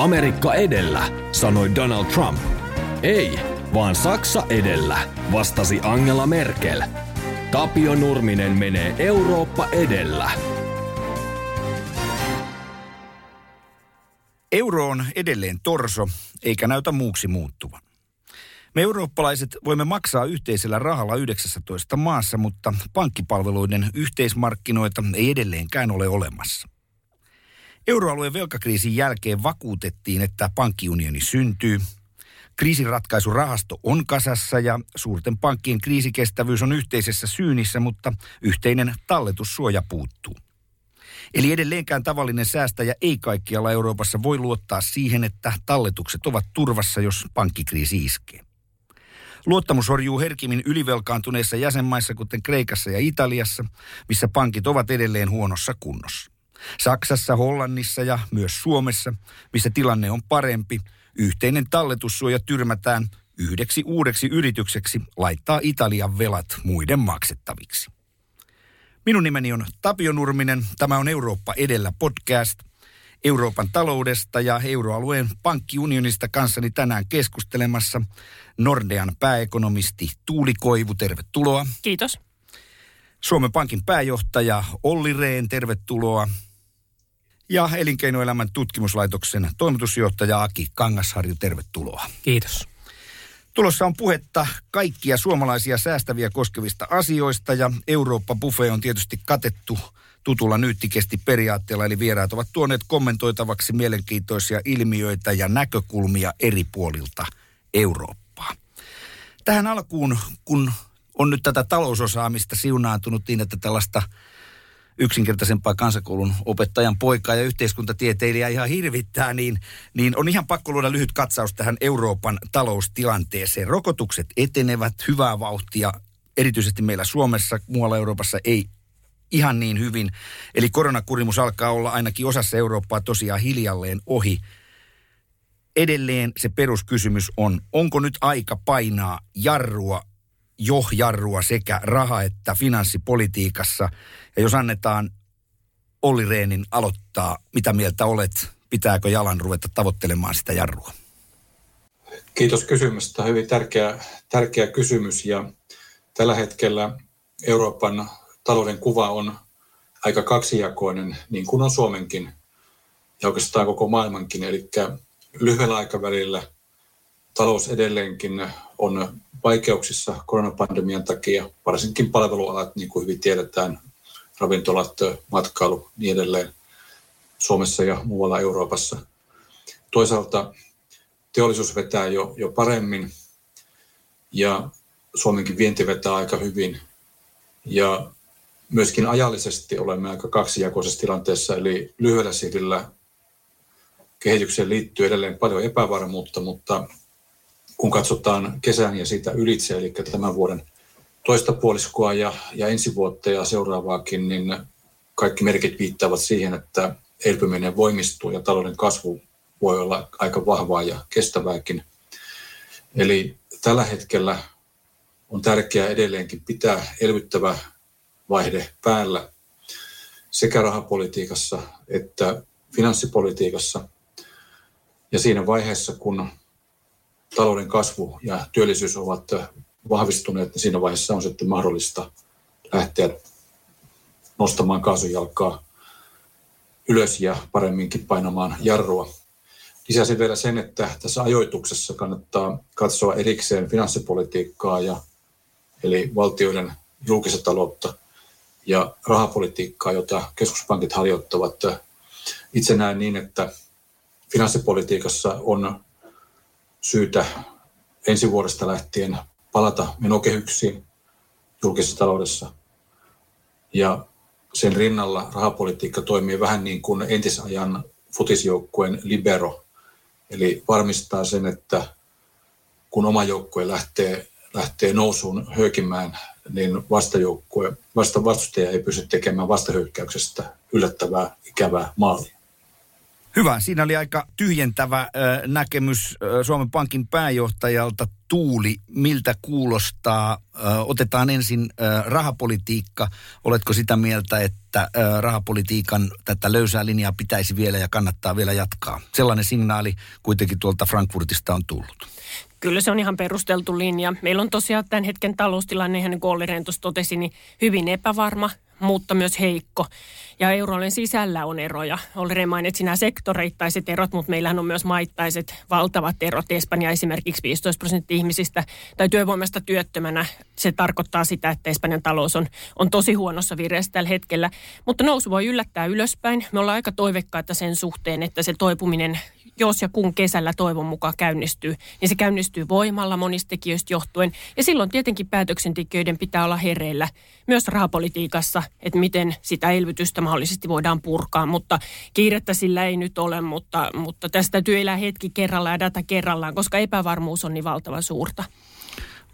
Amerikka edellä, sanoi Donald Trump. Ei, vaan Saksa edellä, vastasi Angela Merkel. Tapio Nurminen menee Eurooppa edellä. Euro on edelleen torso, eikä näytä muuksi muuttuvan. Me eurooppalaiset voimme maksaa yhteisellä rahalla 19 maassa, mutta pankkipalveluiden yhteismarkkinoita ei edelleenkään ole olemassa. Euroalueen velkakriisin jälkeen vakuutettiin, että pankkiunioni syntyy. Kriisiratkaisurahasto on kasassa ja suurten pankkien kriisikestävyys on yhteisessä syynissä, mutta yhteinen talletussuoja puuttuu. Eli edelleenkään tavallinen säästäjä ei kaikkialla Euroopassa voi luottaa siihen, että talletukset ovat turvassa, jos pankkikriisi iskee. Luottamus horjuu herkimmin ylivelkaantuneissa jäsenmaissa, kuten Kreikassa ja Italiassa, missä pankit ovat edelleen huonossa kunnossa. Saksassa, Hollannissa ja myös Suomessa, missä tilanne on parempi, yhteinen talletussuoja tyrmätään yhdeksi uudeksi yritykseksi laittaa Italian velat muiden maksettaviksi. Minun nimeni on Tapio Nurminen. Tämä on Eurooppa edellä podcast. Euroopan taloudesta ja euroalueen pankkiunionista kanssani tänään keskustelemassa Nordean pääekonomisti Tuuli Koivu, tervetuloa. Kiitos. Suomen Pankin pääjohtaja Olli Rehn, tervetuloa. Ja Elinkeinoelämän tutkimuslaitoksen toimitusjohtaja Aki Kangasharju, tervetuloa. Kiitos. Tulossa on puhetta kaikkia suomalaisia säästäviä koskevista asioista ja Eurooppa Buffet on tietysti katettu tutulla nyyttikesti periaatteella, eli vieraat ovat tuoneet kommentoitavaksi mielenkiintoisia ilmiöitä ja näkökulmia eri puolilta Eurooppaa. Tähän alkuun, kun on nyt tätä talousosaamista siunaantunut niin, että tällaista yksinkertaisempaa kansakoulun opettajan poikaa ja yhteiskuntatieteilijä ihan hirvittää, niin, niin on ihan pakko luoda lyhyt katsaus tähän Euroopan taloustilanteeseen. Rokotukset etenevät hyvää vauhtia, erityisesti meillä Suomessa, muualla Euroopassa ei ihan niin hyvin. Eli koronakurimus alkaa olla ainakin osassa Eurooppaa tosiaan hiljalleen ohi. Edelleen se peruskysymys on, onko nyt aika painaa jarrua johjarrua sekä raha- että finanssipolitiikassa. Ja jos annetaan Olli Reenin aloittaa, mitä mieltä olet, pitääkö jalan ruveta tavoittelemaan sitä jarrua? Kiitos kysymystä. Hyvin tärkeä, tärkeä kysymys ja tällä hetkellä Euroopan talouden kuva on aika kaksijakoinen, niin kuin on Suomenkin ja oikeastaan koko maailmankin. Eli lyhyellä aikavälillä talous edelleenkin on vaikeuksissa koronapandemian takia, varsinkin palvelualat, niin kuin hyvin tiedetään, ravintolat, matkailu, niin edelleen Suomessa ja muualla Euroopassa. Toisaalta teollisuus vetää jo, jo paremmin ja Suomenkin vienti vetää aika hyvin. Ja myöskin ajallisesti olemme aika kaksijakoisessa tilanteessa, eli lyhyellä sihdillä kehitykseen liittyy edelleen paljon epävarmuutta, mutta kun katsotaan kesän ja siitä ylitse, eli tämän vuoden toista puoliskoa ja, ja ensi vuotta ja seuraavaakin, niin kaikki merkit viittaavat siihen, että elpyminen voimistuu ja talouden kasvu voi olla aika vahvaa ja kestävääkin. Eli tällä hetkellä on tärkeää edelleenkin pitää elvyttävä vaihde päällä sekä rahapolitiikassa että finanssipolitiikassa. Ja siinä vaiheessa, kun talouden kasvu ja työllisyys ovat vahvistuneet, niin siinä vaiheessa on sitten mahdollista lähteä nostamaan kaasujalkaa ylös ja paremminkin painamaan jarrua. Lisäsin vielä sen, että tässä ajoituksessa kannattaa katsoa erikseen finanssipolitiikkaa, ja, eli valtioiden julkista taloutta ja rahapolitiikkaa, jota keskuspankit harjoittavat. Itse näen niin, että finanssipolitiikassa on syytä ensi vuodesta lähtien palata menokehyksiin julkisessa taloudessa. Ja sen rinnalla rahapolitiikka toimii vähän niin kuin entisajan futisjoukkueen libero, eli varmistaa sen, että kun oma joukkue lähtee, lähtee nousuun höykimään, niin vastajoukkue, vasta vastustaja ei pysty tekemään vastahyökkäyksestä yllättävää, ikävää maalia. Hyvä. Siinä oli aika tyhjentävä ö, näkemys ö, Suomen Pankin pääjohtajalta. Tuuli, miltä kuulostaa? Otetaan ensin rahapolitiikka. Oletko sitä mieltä, että rahapolitiikan tätä löysää linjaa pitäisi vielä ja kannattaa vielä jatkaa? Sellainen signaali kuitenkin tuolta Frankfurtista on tullut. Kyllä se on ihan perusteltu linja. Meillä on tosiaan tämän hetken taloustilanne, ihan niin kuin Olli totesi, niin hyvin epävarma, mutta myös heikko. Ja euroalueen sisällä on eroja. Olli mainitsi nämä sektoreittaiset erot, mutta meillähän on myös maittaiset valtavat erot. Espanja esimerkiksi 15 prosenttia ihmisistä tai työvoimasta työttömänä. Se tarkoittaa sitä, että Espanjan talous on, on tosi huonossa vireessä tällä hetkellä. Mutta nousu voi yllättää ylöspäin. Me ollaan aika toivekkaita sen suhteen, että se toipuminen jos ja kun kesällä toivon mukaan käynnistyy, niin se käynnistyy voimalla monista tekijöistä johtuen. Ja silloin tietenkin päätöksentekijöiden pitää olla hereillä myös rahapolitiikassa, että miten sitä elvytystä mahdollisesti voidaan purkaa. Mutta kiirettä sillä ei nyt ole, mutta, mutta tästä täytyy elää hetki kerrallaan ja data kerrallaan, koska epävarmuus on niin valtavan suurta.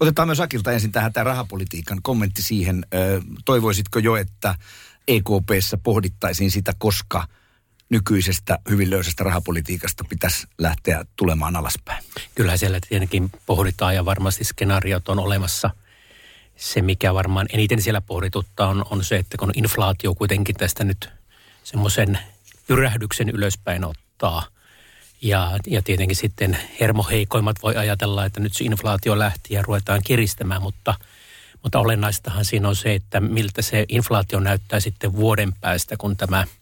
Otetaan myös Akilta ensin tähän tämä rahapolitiikan kommentti siihen. Toivoisitko jo, että EKPssä pohdittaisiin sitä, koska – nykyisestä hyvin löysästä rahapolitiikasta pitäisi lähteä tulemaan alaspäin? Kyllä siellä tietenkin pohditaan ja varmasti skenaariot on olemassa. Se, mikä varmaan eniten siellä pohdituttaa on, on se, että kun inflaatio kuitenkin tästä nyt semmoisen pyrähdyksen ylöspäin ottaa – ja, ja tietenkin sitten hermoheikoimmat voi ajatella, että nyt se inflaatio lähti ja ruvetaan kiristämään, mutta, mutta olennaistahan siinä on se, että miltä se inflaatio näyttää sitten vuoden päästä, kun tämä –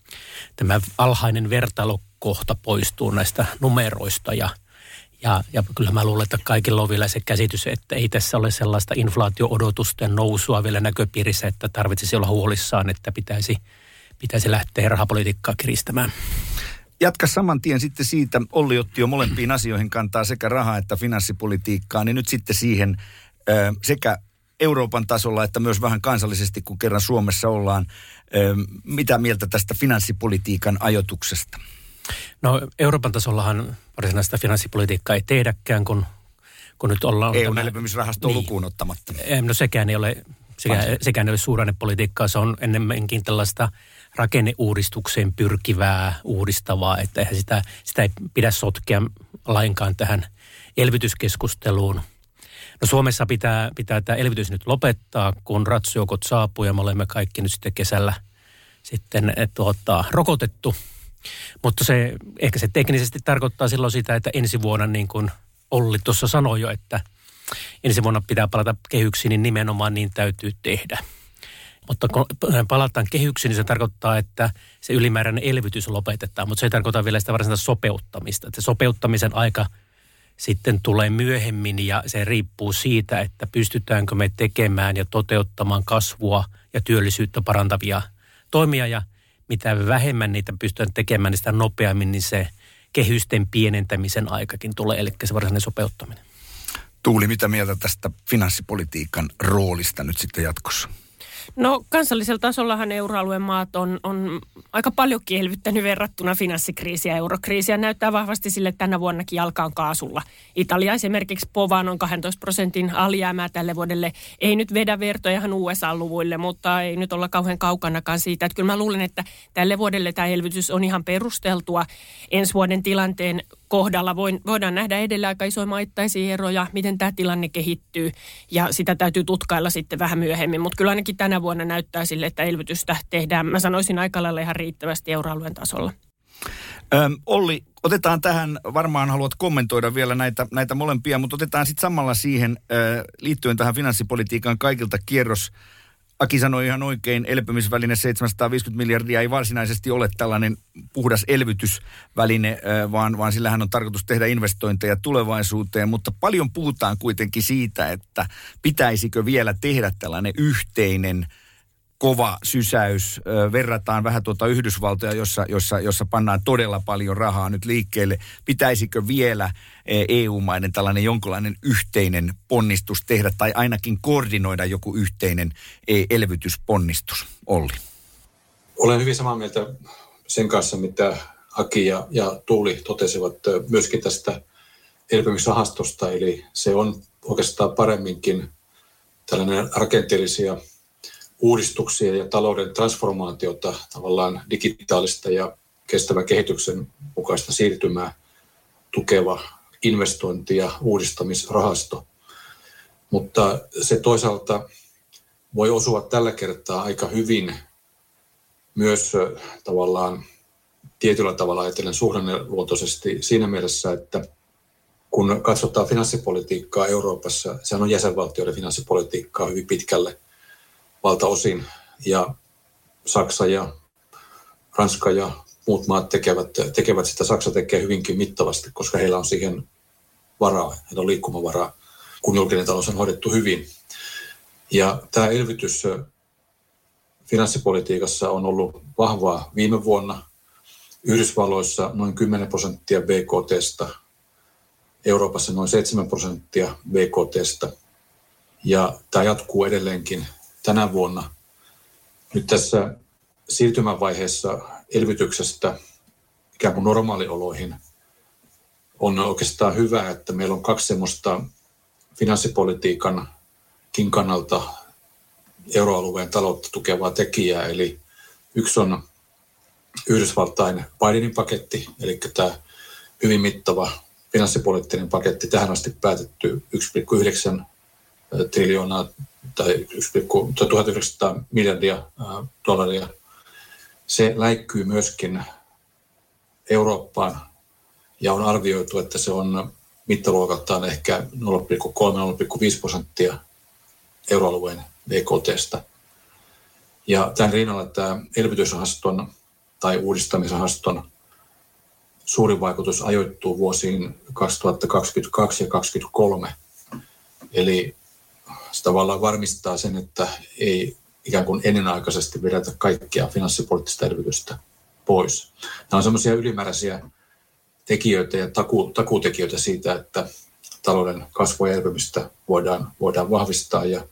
tämä alhainen vertailukohta poistuu näistä numeroista ja ja, ja kyllä mä luulen, että kaikilla on vielä se käsitys, että ei tässä ole sellaista inflaatio-odotusten nousua vielä näköpiirissä, että tarvitsisi olla huolissaan, että pitäisi, pitäisi lähteä rahapolitiikkaa kiristämään. Jatka saman tien sitten siitä, Olli otti jo molempiin asioihin kantaa sekä rahaa että finanssipolitiikkaa, niin nyt sitten siihen sekä Euroopan tasolla että myös vähän kansallisesti, kun kerran Suomessa ollaan. Mitä mieltä tästä finanssipolitiikan ajotuksesta? No Euroopan tasollahan varsinaista finanssipolitiikkaa ei tehdäkään, kun, kun nyt ollaan... EU-elpymisrahasto niin, lukuun ottamatta. No sekään ei ole, sekään, sekään ei ole suhdannepolitiikkaa, se on enemmänkin tällaista rakenneuudistukseen pyrkivää, uudistavaa, että eihän sitä, sitä ei pidä sotkea lainkaan tähän elvytyskeskusteluun – No Suomessa pitää, pitää tämä elvytys nyt lopettaa, kun ratsujoukot saapuu ja me olemme kaikki nyt sitten kesällä sitten eh, tuota, rokotettu. Mutta se, ehkä se teknisesti tarkoittaa silloin sitä, että ensi vuonna niin kuin Olli tuossa sanoi jo, että ensi vuonna pitää palata kehyksiin, niin nimenomaan niin täytyy tehdä. Mutta kun palataan kehyksiin, niin se tarkoittaa, että se ylimääräinen elvytys lopetetaan, mutta se ei tarkoita vielä sitä varsinaista sopeuttamista. Että se sopeuttamisen aika – sitten tulee myöhemmin ja se riippuu siitä, että pystytäänkö me tekemään ja toteuttamaan kasvua ja työllisyyttä parantavia toimia ja mitä vähemmän niitä pystytään tekemään, niin sitä nopeammin niin se kehysten pienentämisen aikakin tulee, eli se varsinainen sopeuttaminen. Tuuli, mitä mieltä tästä finanssipolitiikan roolista nyt sitten jatkossa? No kansallisella tasollahan euroalueen maat on, on aika paljon elvyttänyt verrattuna finanssikriisiä ja eurokriisiä. Näyttää vahvasti sille, että tänä vuonnakin alkaa kaasulla. Italia esimerkiksi povaan on 12 prosentin alijäämää tälle vuodelle. Ei nyt vedä vertoja ihan USA-luvuille, mutta ei nyt olla kauhean kaukanakaan siitä. Että kyllä mä luulen, että tälle vuodelle tämä elvytys on ihan perusteltua. Ensi vuoden tilanteen kohdalla voidaan nähdä edelleen aika isoja maittaisia eroja, miten tämä tilanne kehittyy ja sitä täytyy tutkailla sitten vähän myöhemmin. Mutta kyllä ainakin tänä vuonna näyttää sille, että elvytystä tehdään, mä sanoisin aika lailla ihan riittävästi euroalueen tasolla. Öm, Olli, otetaan tähän, varmaan haluat kommentoida vielä näitä, näitä molempia, mutta otetaan sitten samalla siihen ö, liittyen tähän finanssipolitiikan kaikilta kierros Aki sanoi ihan oikein, elpymisväline 750 miljardia ei varsinaisesti ole tällainen puhdas elvytysväline, vaan, vaan sillähän on tarkoitus tehdä investointeja tulevaisuuteen, mutta paljon puhutaan kuitenkin siitä, että pitäisikö vielä tehdä tällainen yhteinen – kova sysäys. Verrataan vähän tuota Yhdysvaltoja, jossa, jossa, jossa pannaan todella paljon rahaa nyt liikkeelle. Pitäisikö vielä EU-maiden tällainen jonkinlainen yhteinen ponnistus tehdä tai ainakin koordinoida joku yhteinen e, elvytysponnistus? Olli. Olen hyvin samaa mieltä sen kanssa, mitä Aki ja, ja Tuuli totesivat myöskin tästä elpymisrahastosta. Eli se on oikeastaan paremminkin tällainen rakenteellisia – uudistuksia ja talouden transformaatiota, tavallaan digitaalista ja kestävän kehityksen mukaista siirtymää tukeva investointi- ja uudistamisrahasto. Mutta se toisaalta voi osua tällä kertaa aika hyvin myös tavallaan tietyllä tavalla ajatellen suhdanneluontoisesti siinä mielessä, että kun katsotaan finanssipolitiikkaa Euroopassa, sehän on jäsenvaltioiden finanssipolitiikkaa hyvin pitkälle valtaosin, ja Saksa ja Ranska ja muut maat tekevät, tekevät sitä. Saksa tekee hyvinkin mittavasti, koska heillä on siihen varaa, heillä on liikkumavaraa, kun julkinen talous on hoidettu hyvin. Ja tämä elvytys finanssipolitiikassa on ollut vahvaa viime vuonna. Yhdysvalloissa noin 10 prosenttia BKTstä, Euroopassa noin 7 prosenttia BKTstä. Ja tämä jatkuu edelleenkin tänä vuonna. Nyt tässä siirtymävaiheessa elvytyksestä ikään kuin normaalioloihin on oikeastaan hyvä, että meillä on kaksi semmoista finanssipolitiikankin kannalta euroalueen taloutta tukevaa tekijää. Eli yksi on Yhdysvaltain Bidenin paketti, eli tämä hyvin mittava finanssipoliittinen paketti, tähän asti päätetty 1,9 triljoonaa tai 1900 miljardia dollaria. Se läikkyy myöskin Eurooppaan ja on arvioitu, että se on mittaluokaltaan ehkä 0,3-0,5 prosenttia euroalueen BKTstä. Ja tämän rinnalla tämä elvytysrahaston tai uudistamisrahaston suurin vaikutus ajoittuu vuosiin 2022 ja 2023. Eli se tavallaan varmistaa sen, että ei ikään kuin ennenaikaisesti vedetä kaikkia finanssipoliittista elvytystä pois. Nämä on semmoisia ylimääräisiä tekijöitä ja taku, takutekijöitä siitä, että talouden kasvua ja elpymistä voidaan, voidaan vahvistaa. Ja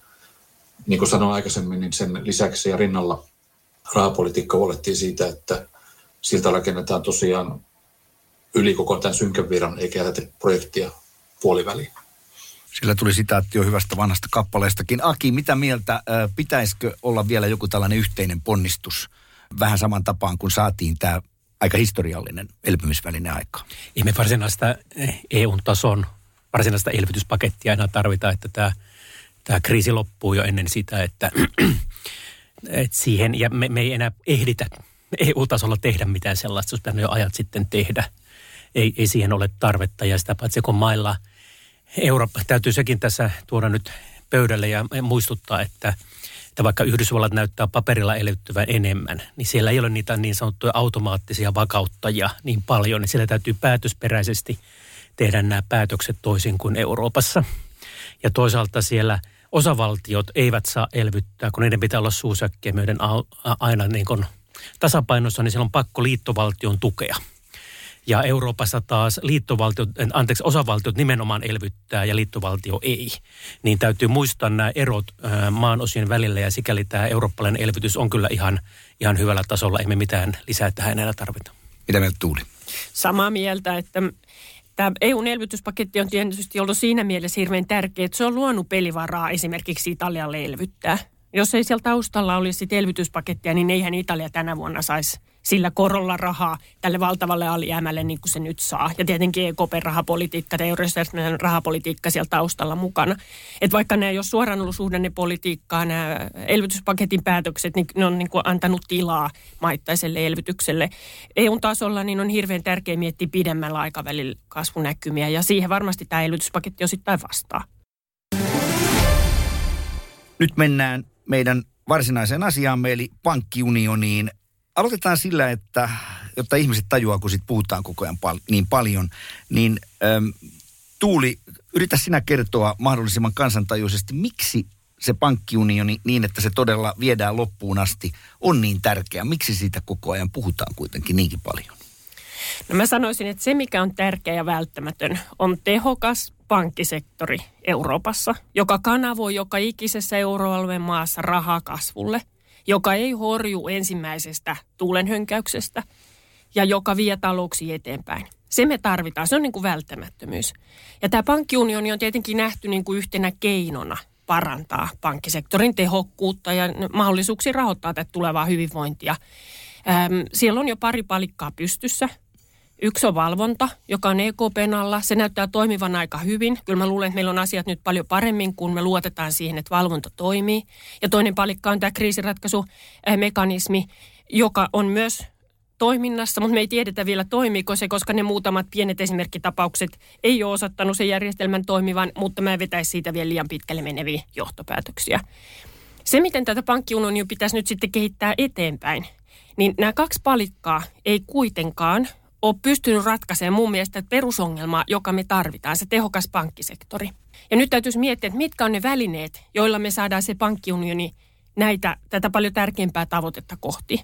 niin kuin sanoin aikaisemmin, niin sen lisäksi ja rinnalla rahapolitiikka huolehtii siitä, että siltä rakennetaan tosiaan yli koko tämän synkän viran, eikä jätetä projektia puoliväliin. Sillä tuli sitaatti jo hyvästä vanhasta kappaleestakin. Aki, mitä mieltä, pitäisikö olla vielä joku tällainen yhteinen ponnistus vähän saman tapaan, kun saatiin tämä aika historiallinen elpymisväline aika? Ei me varsinaista EU-tason varsinaista elvytyspakettia enää tarvita, että tämä, tämä kriisi loppuu jo ennen sitä, että, että siihen, ja me, me ei enää ehditä EU-tasolla tehdä mitään sellaista, jos jo ajat sitten tehdä. Ei, ei siihen ole tarvetta, ja sitä paitsi kun mailla – Eurooppa, täytyy sekin tässä tuoda nyt pöydälle ja muistuttaa, että, että vaikka Yhdysvallat näyttää paperilla elvyttävän enemmän, niin siellä ei ole niitä niin sanottuja automaattisia vakauttajia niin paljon, niin siellä täytyy päätösperäisesti tehdä nämä päätökset toisin kuin Euroopassa. Ja toisaalta siellä osavaltiot eivät saa elvyttää, kun niiden pitää olla suusäkkiä myöden aina niin kuin tasapainossa, niin siellä on pakko liittovaltion tukea – ja Euroopassa taas liittovaltiot, anteeksi, osavaltiot nimenomaan elvyttää ja liittovaltio ei. Niin täytyy muistaa nämä erot maan osien välillä ja sikäli tämä eurooppalainen elvytys on kyllä ihan, ihan hyvällä tasolla. Emme mitään lisää tähän enää tarvita. Mitä mieltä Tuuli? Samaa mieltä, että tämä EUn elvytyspaketti on tietysti ollut siinä mielessä hirveän tärkeä, että se on luonut pelivaraa esimerkiksi Italialle elvyttää. Jos ei siellä taustalla olisi elvytyspakettia, niin eihän Italia tänä vuonna saisi sillä korolla rahaa tälle valtavalle alijäämälle niin kuin se nyt saa. Ja tietenkin EKP-rahapolitiikka ja eurojärjestelmän rahapolitiikka siellä taustalla mukana. Että vaikka nämä ei ole suoraan ollut suhdannepolitiikkaa, nämä elvytyspaketin päätökset, niin ne on niin kuin antanut tilaa maittaiselle elvytykselle. EUn tasolla niin on hirveän tärkeää miettiä pidemmällä aikavälillä kasvunäkymiä ja siihen varmasti tämä elvytyspaketti osittain vastaa. Nyt mennään meidän varsinaiseen asiaamme, eli pankkiunioniin. Aloitetaan sillä, että jotta ihmiset tajuaa, kun sit puhutaan koko ajan pal- niin paljon, niin äm, Tuuli, yritä sinä kertoa mahdollisimman kansantajuisesti, miksi se pankkiunioni niin, että se todella viedään loppuun asti, on niin tärkeä? Miksi siitä koko ajan puhutaan kuitenkin niinkin paljon? No mä sanoisin, että se mikä on tärkeä ja välttämätön on tehokas pankkisektori Euroopassa, joka kanavoi joka ikisessä euroalueen maassa rahaa kasvulle – joka ei horju ensimmäisestä tuulenhönkäyksestä ja joka vie talouksia eteenpäin. Se me tarvitaan, se on niin kuin välttämättömyys. Ja tämä pankkiunioni on tietenkin nähty niin kuin yhtenä keinona parantaa pankkisektorin tehokkuutta ja mahdollisuuksia rahoittaa tätä tulevaa hyvinvointia. Ähm, siellä on jo pari palikkaa pystyssä. Yksi on valvonta, joka on EKPn alla. Se näyttää toimivan aika hyvin. Kyllä mä luulen, että meillä on asiat nyt paljon paremmin, kun me luotetaan siihen, että valvonta toimii. Ja toinen palikka on tämä kriisiratkaisumekanismi, joka on myös toiminnassa, mutta me ei tiedetä vielä toimiiko se, koska ne muutamat pienet esimerkkitapaukset ei ole osoittanut sen järjestelmän toimivan, mutta mä vetäisi siitä vielä liian pitkälle meneviä johtopäätöksiä. Se, miten tätä pankkiunionia pitäisi nyt sitten kehittää eteenpäin, niin nämä kaksi palikkaa ei kuitenkaan ole pystynyt ratkaisemaan mun mielestä perusongelmaa, joka me tarvitaan, se tehokas pankkisektori. Ja nyt täytyisi miettiä, että mitkä on ne välineet, joilla me saadaan se pankkiunioni näitä, tätä paljon tärkeämpää tavoitetta kohti.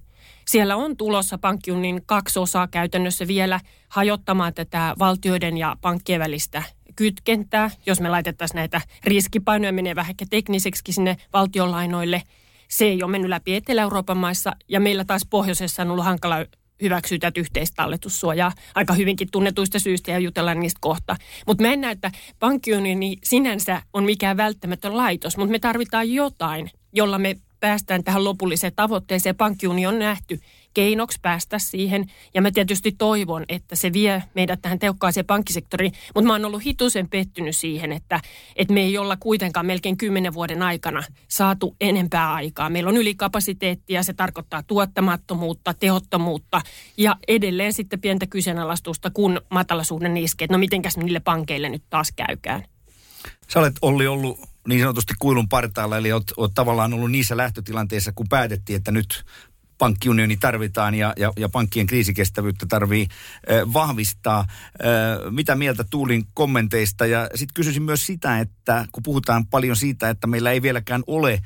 Siellä on tulossa pankkiunionin kaksi osaa käytännössä vielä hajottamaan tätä valtioiden ja pankkien välistä kytkentää, jos me laitettaisiin näitä riskipainoja, menee vähän tekniseksi sinne valtionlainoille. Se ei ole mennyt läpi Etelä-Euroopan maissa ja meillä taas pohjoisessa on ollut hankala hyväksyä tätä yhteistä talletussuojaa aika hyvinkin tunnetuista syistä ja jutellaan niistä kohta. Mutta mä en näe, että pankkiunioni sinänsä on mikään välttämätön laitos, mutta me tarvitaan jotain, jolla me päästään tähän lopulliseen tavoitteeseen. Pankkiuni on nähty keinoksi päästä siihen. Ja mä tietysti toivon, että se vie meidät tähän tehokkaaseen pankkisektoriin. Mutta mä oon ollut hitusen pettynyt siihen, että, että me ei olla kuitenkaan melkein kymmenen vuoden aikana saatu enempää aikaa. Meillä on ylikapasiteettia, se tarkoittaa tuottamattomuutta, tehottomuutta ja edelleen sitten pientä kyseenalaistusta, kun matalasuuden iskee. No mitenkäs niille pankeille nyt taas käykään? Sä olet Olli ollut niin sanotusti kuilun partaalla, eli olet, olet tavallaan ollut niissä lähtötilanteissa, kun päätettiin, että nyt pankkiunioni tarvitaan ja, ja, ja pankkien kriisikestävyyttä tarvii äh, vahvistaa. Äh, mitä mieltä Tuulin kommenteista? Ja sitten kysyisin myös sitä, että kun puhutaan paljon siitä, että meillä ei vieläkään ole äh,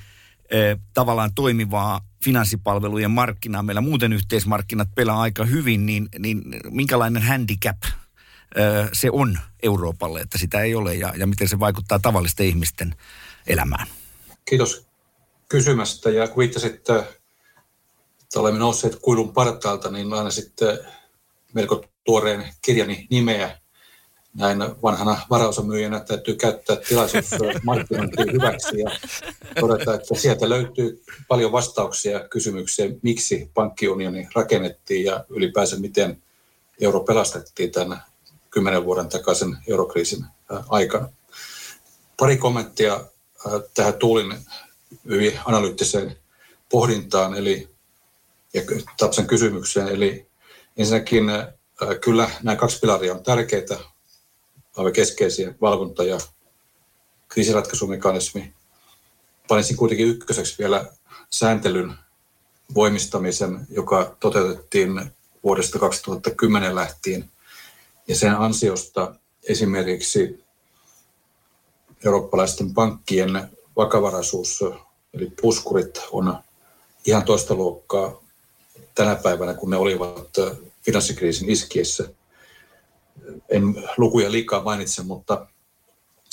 tavallaan toimivaa finanssipalvelujen markkinaa, meillä muuten yhteismarkkinat pelaa aika hyvin, niin, niin minkälainen handicap se on Euroopalle, että sitä ei ole ja, ja miten se vaikuttaa tavallisten ihmisten elämään? Kiitos kysymästä ja kun viittasit, että olemme nousseet kuilun partaalta, niin aina sitten melko tuoreen kirjani nimeä näin vanhana varausamyyjänä täytyy käyttää tilaisuus markkinointiin hyväksi ja todeta, että sieltä löytyy paljon vastauksia kysymykseen, miksi pankkiunioni rakennettiin ja ylipäänsä miten euro pelastettiin tämän kymmenen vuoden takaisin eurokriisin aikana. Pari kommenttia tähän Tuulin hyvin analyyttiseen pohdintaan eli, ja Tapsan kysymykseen. Eli ensinnäkin kyllä nämä kaksi pilaria on tärkeitä, aivan keskeisiä, valvonta ja kriisiratkaisumekanismi. Panisin kuitenkin ykköseksi vielä sääntelyn voimistamisen, joka toteutettiin vuodesta 2010 lähtien – ja sen ansiosta esimerkiksi eurooppalaisten pankkien vakavaraisuus, eli puskurit, on ihan toista luokkaa tänä päivänä, kun ne olivat finanssikriisin iskiessä. En lukuja liikaa mainitse, mutta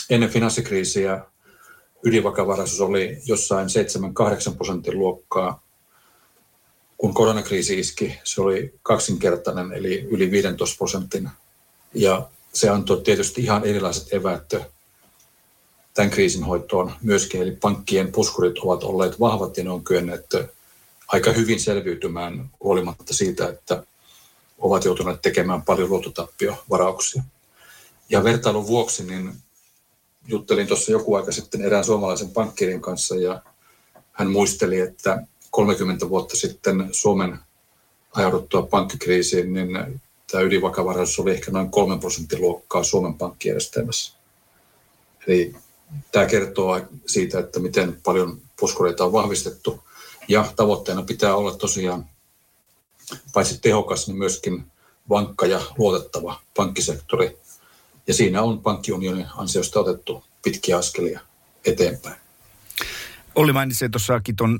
ennen finanssikriisiä ydinvakavaraisuus oli jossain 7-8 prosentin luokkaa. Kun koronakriisi iski, se oli kaksinkertainen, eli yli 15 prosentin ja se antoi tietysti ihan erilaiset eväät tämän kriisin hoitoon myöskin. Eli pankkien puskurit ovat olleet vahvat ja ne on kyenneet aika hyvin selviytymään huolimatta siitä, että ovat joutuneet tekemään paljon luottotappiovarauksia. Ja vertailun vuoksi niin juttelin tuossa joku aika sitten erään suomalaisen pankkirin kanssa ja hän muisteli, että 30 vuotta sitten Suomen ajauduttua pankkikriisiin, niin tämä ydinvakavaraisuus oli ehkä noin 3 prosentin luokkaa Suomen pankkijärjestelmässä. Eli tämä kertoo siitä, että miten paljon puskureita on vahvistettu. Ja tavoitteena pitää olla tosiaan paitsi tehokas, niin myöskin vankka ja luotettava pankkisektori. Ja siinä on pankkiunionin ansiosta otettu pitkiä askelia eteenpäin. Olli mainitsi tuossakin ton,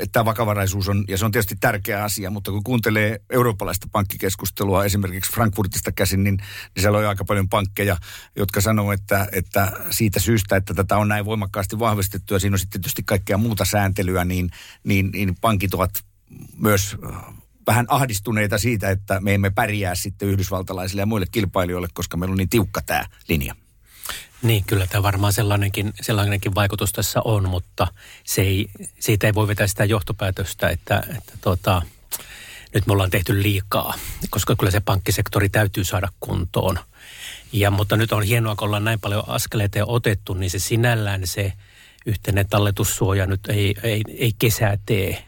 että tämä vakavaraisuus on, ja se on tietysti tärkeä asia, mutta kun kuuntelee eurooppalaista pankkikeskustelua esimerkiksi Frankfurtista käsin, niin, niin siellä on aika paljon pankkeja, jotka sanoo, että, että siitä syystä, että tätä on näin voimakkaasti vahvistettu ja siinä on sitten tietysti kaikkea muuta sääntelyä, niin, niin, niin pankit ovat myös vähän ahdistuneita siitä, että me emme pärjää sitten yhdysvaltalaisille ja muille kilpailijoille, koska meillä on niin tiukka tämä linja. Niin, kyllä tämä varmaan sellainenkin, sellainenkin vaikutus tässä on, mutta se ei, siitä ei voi vetää sitä johtopäätöstä, että, että tota, nyt me ollaan tehty liikaa, koska kyllä se pankkisektori täytyy saada kuntoon. Ja, mutta nyt on hienoa, kun ollaan näin paljon askeleita otettu, niin se sinällään se yhteinen talletussuoja nyt ei, ei, ei kesää tee.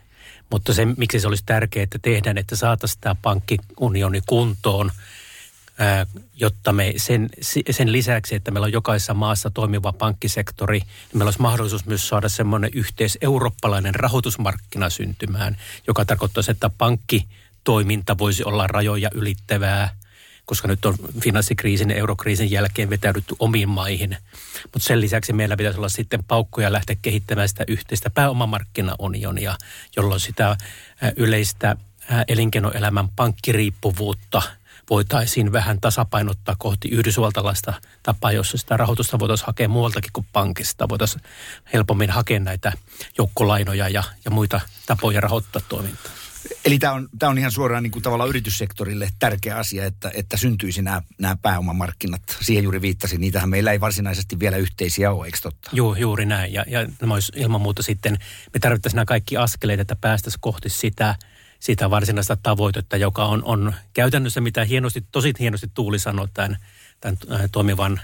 Mutta se, miksi se olisi tärkeää, että tehdään, että saataisiin tämä pankkiunioni kuntoon – jotta me sen, sen lisäksi, että meillä on jokaisessa maassa toimiva pankkisektori, niin meillä olisi mahdollisuus myös saada semmoinen yhteiseurooppalainen rahoitusmarkkina syntymään, joka tarkoittaisi, että pankkitoiminta voisi olla rajoja ylittävää, koska nyt on finanssikriisin ja eurokriisin jälkeen vetäydytty omiin maihin. Mutta sen lisäksi meillä pitäisi olla sitten paukkoja lähteä kehittämään sitä yhteistä pääomamarkkinaunionia, jolloin sitä yleistä elinkeinoelämän pankkiriippuvuutta – voitaisiin vähän tasapainottaa kohti yhdysvaltalaista tapaa, jossa sitä rahoitusta voitaisiin hakea muualtakin kuin pankista. Voitaisiin helpommin hakea näitä joukkolainoja ja, ja muita tapoja rahoittaa toimintaa. Eli tämä on, tämä on ihan suoraan niin kuin tavallaan yrityssektorille tärkeä asia, että, että syntyisi nämä, nämä pääomamarkkinat. Siihen juuri viittasin, niitähän meillä ei varsinaisesti vielä yhteisiä ole, eikö totta? Joo, juuri näin. Ja, ja nämä olisi ilman muuta sitten, me tarvittaisiin nämä kaikki askeleet, että päästäisiin kohti sitä – sitä varsinaista tavoitetta, joka on, on käytännössä, mitä hienosti, tosi hienosti Tuuli sanoi tämän, tämän äh, toimivan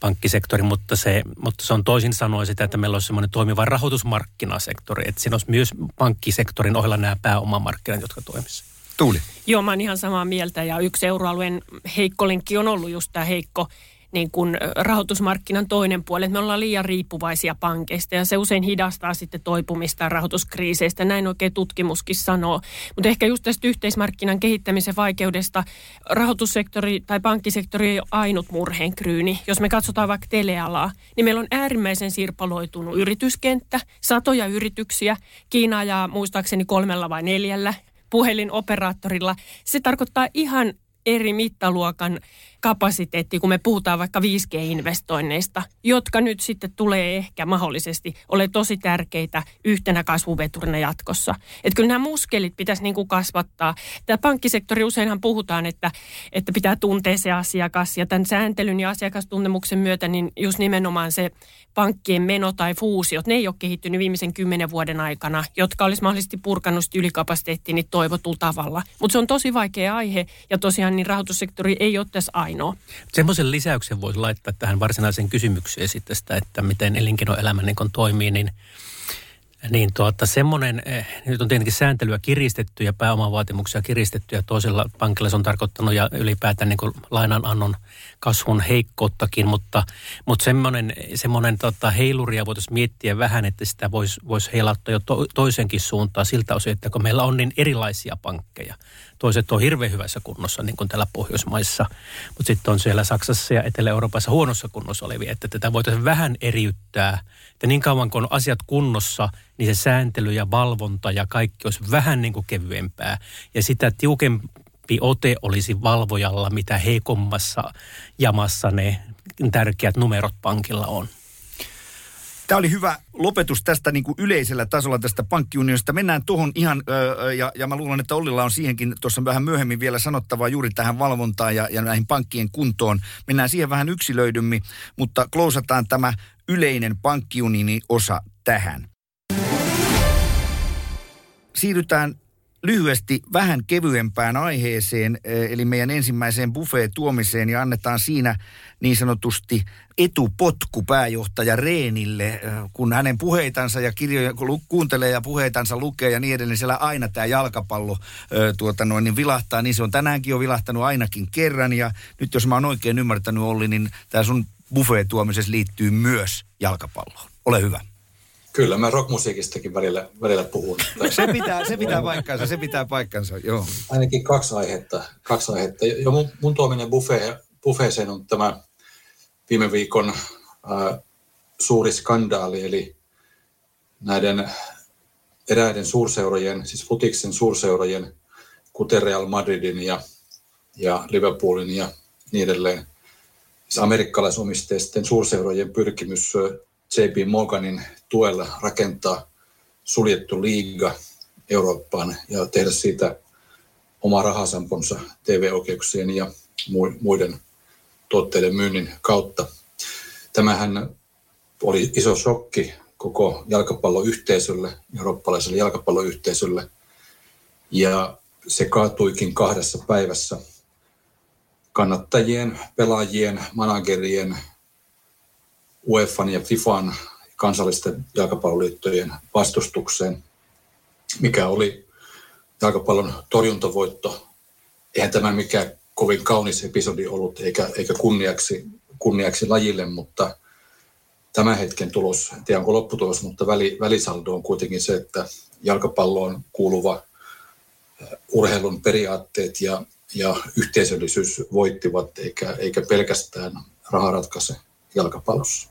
pankkisektorin, mutta se, mutta se on toisin sanoen sitä, että meillä olisi semmoinen toimiva rahoitusmarkkinasektori, että siinä olisi myös pankkisektorin ohella nämä pääomamarkkinat, jotka toimisivat. Tuuli. Joo, mä oon ihan samaa mieltä ja yksi euroalueen heikko linkki on ollut just tämä heikko niin kuin rahoitusmarkkinan toinen puoli, että me ollaan liian riippuvaisia pankeista ja se usein hidastaa sitten toipumista rahoituskriiseistä, näin oikein tutkimuskin sanoo. Mutta ehkä just tästä yhteismarkkinan kehittämisen vaikeudesta rahoitussektori tai pankkisektori ei ole ainut murheenkryyni. Jos me katsotaan vaikka telealaa, niin meillä on äärimmäisen sirpaloitunut yrityskenttä, satoja yrityksiä, Kiina ja muistaakseni kolmella vai neljällä puhelinoperaattorilla. Se tarkoittaa ihan eri mittaluokan kapasiteetti, kun me puhutaan vaikka 5G-investoinneista, jotka nyt sitten tulee ehkä mahdollisesti ole tosi tärkeitä yhtenä kasvuveturina jatkossa. Että kyllä nämä muskelit pitäisi niin kuin kasvattaa. Tämä pankkisektori useinhan puhutaan, että, että pitää tuntea se asiakas ja tämän sääntelyn ja asiakastuntemuksen myötä niin just nimenomaan se pankkien meno tai fuusiot, ne ei ole kehittynyt viimeisen kymmenen vuoden aikana, jotka olisi mahdollisesti purkanut ylikapasiteettiin niin toivotulla tavalla. Mutta se on tosi vaikea aihe ja tosiaan niin rahoitussektori ei ole tässä ainoa. Semmoisen lisäyksen voisi laittaa tähän varsinaiseen kysymykseen sitten sitä, että miten elinkeinoelämä niin toimii, niin niin tuota, semmoinen, eh, nyt on tietenkin sääntelyä kiristetty ja pääomavaatimuksia kiristetty ja toisella pankilla se on tarkoittanut ja ylipäätään niin lainanannon kasvun heikkouttakin, mutta, mutta semmoinen, semmoinen tota, heiluria voitaisiin miettiä vähän, että sitä voisi vois heilauttaa jo to, toisenkin suuntaan siltä osin, että kun meillä on niin erilaisia pankkeja. Toiset on hirveän hyvässä kunnossa, niin kuin täällä Pohjoismaissa, mutta sitten on siellä Saksassa ja Etelä-Euroopassa huonossa kunnossa olevia, että tätä voitaisiin vähän eriyttää. Että niin kauan kuin on asiat kunnossa, niin se sääntely ja valvonta ja kaikki olisi vähän niin kuin kevyempää. Ja sitä tiukempi ote olisi valvojalla, mitä heikommassa jamassa ne tärkeät numerot pankilla on. Tämä oli hyvä lopetus tästä niin kuin yleisellä tasolla tästä pankkiunionista. Mennään tuohon ihan, öö, ja, ja mä luulen, että Ollilla on siihenkin tuossa vähän myöhemmin vielä sanottavaa juuri tähän valvontaan ja, ja näihin pankkien kuntoon. Mennään siihen vähän yksilöidymmin, mutta klousataan tämä yleinen pankkiunioni osa tähän. Siirrytään lyhyesti vähän kevyempään aiheeseen, eh, eli meidän ensimmäiseen buffet-tuomiseen ja annetaan siinä niin sanotusti etupotku pääjohtaja Reenille, eh, kun hänen puheitansa ja kirjoja kuuntelee ja puheitansa lukee ja niin edelleen, siellä aina tämä jalkapallo eh, tuota noin, niin vilahtaa, niin se on tänäänkin jo vilahtanut ainakin kerran ja nyt jos mä oon oikein ymmärtänyt Olli, niin tämä sun buffet-tuomisessa liittyy myös jalkapalloon. Ole hyvä. Kyllä, mä rockmusiikistakin välillä, välillä puhun. se pitää, se pitää paikkansa, se pitää paikkansa, joo. Ainakin kaksi aihetta. Kaksi aihetta. Jo mun, mun tuominen buffet, buffeeseen on tämä viime viikon äh, suuri skandaali, eli näiden eräiden suurseurojen, siis futiksen suurseurojen, kuten Real Madridin ja, ja Liverpoolin ja niin edelleen, siis amerikkalaisomisteisten suurseurojen pyrkimys JP Morganin tuella rakentaa suljettu liiga Eurooppaan ja tehdä siitä oma rahasamponsa TV-oikeuksien ja muiden tuotteiden myynnin kautta. Tämähän oli iso shokki koko jalkapalloyhteisölle, eurooppalaiselle jalkapalloyhteisölle. Ja se kaatuikin kahdessa päivässä kannattajien, pelaajien, managerien, UEFan ja FIFAn kansallisten jalkapalloliittojen vastustukseen, mikä oli jalkapallon torjuntavoitto. Eihän tämä mikään kovin kaunis episodi ollut eikä, eikä kunniaksi, kunniaksi lajille, mutta tämän hetken tulos, en tiedä onko lopputulos, mutta väli, välisaldo on kuitenkin se, että jalkapalloon kuuluva urheilun periaatteet ja, ja yhteisöllisyys voittivat, eikä, eikä pelkästään raha ratkaise jalkapallossa.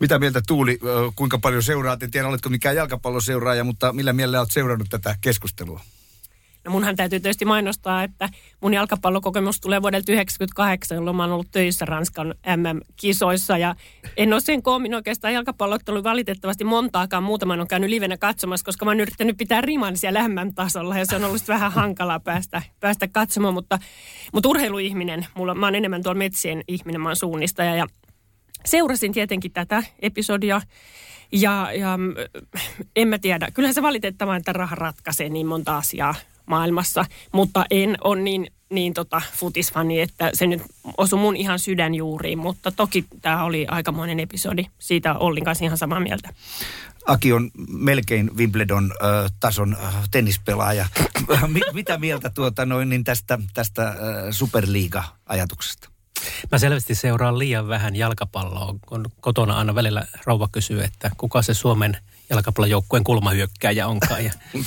Mitä mieltä Tuuli, kuinka paljon seuraat? En tiedä, oletko mikään jalkapalloseuraaja, mutta millä mielellä olet seurannut tätä keskustelua? No munhan täytyy tietysti mainostaa, että mun jalkapallokokemus tulee vuodelta 1998, jolloin mä oon ollut töissä Ranskan MM-kisoissa. Ja en ole sen koomin oikeastaan jalkapallottelu valitettavasti montaakaan. Muutaman on käynyt livenä katsomassa, koska mä oon yrittänyt pitää riman siellä MM-tasolla. Ja se on ollut vähän hankalaa päästä, päästä katsomaan. Mutta, mutta urheiluihminen, mulla, mä oon enemmän tuolla metsien ihminen, mä oon suunnistaja. Ja seurasin tietenkin tätä episodia. Ja, ja en mä tiedä, kyllähän se valitettavaa, että raha ratkaisee niin monta asiaa maailmassa, mutta en ole niin, niin tota futisfani, että se nyt osui mun ihan sydänjuuriin, mutta toki tämä oli aikamoinen episodi. Siitä Ollin kanssa ihan samaa mieltä. Aki on melkein Wimbledon-tason äh, tennispelaaja. Mitä mieltä tuota noin niin tästä, tästä äh, superliiga-ajatuksesta? Mä selvästi seuraan liian vähän jalkapalloa, kun kotona aina välillä rouva kysyy, että kuka se Suomen jalkapallojoukkueen kulmahyökkääjä onkaan. Ja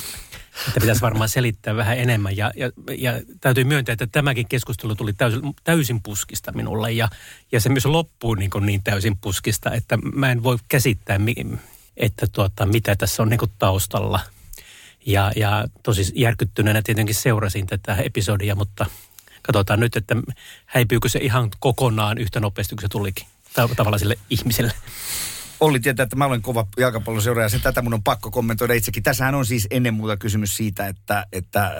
että pitäisi varmaan selittää vähän enemmän. Ja, ja, ja täytyy myöntää, että tämäkin keskustelu tuli täysin, täysin puskista minulle. Ja, ja se myös loppuu niin, kuin niin täysin puskista, että mä en voi käsittää, että tuota, mitä tässä on niin kuin taustalla. Ja, ja tosi järkyttyneenä tietenkin seurasin tätä episodia, mutta katsotaan nyt, että häipyykö se ihan kokonaan yhtä nopeasti kuin se tulikin tavalliselle ihmiselle. Olli tietää, että mä olen kova jalkapalloseuraaja, sen tätä mun on pakko kommentoida itsekin. Tässähän on siis ennen muuta kysymys siitä, että, että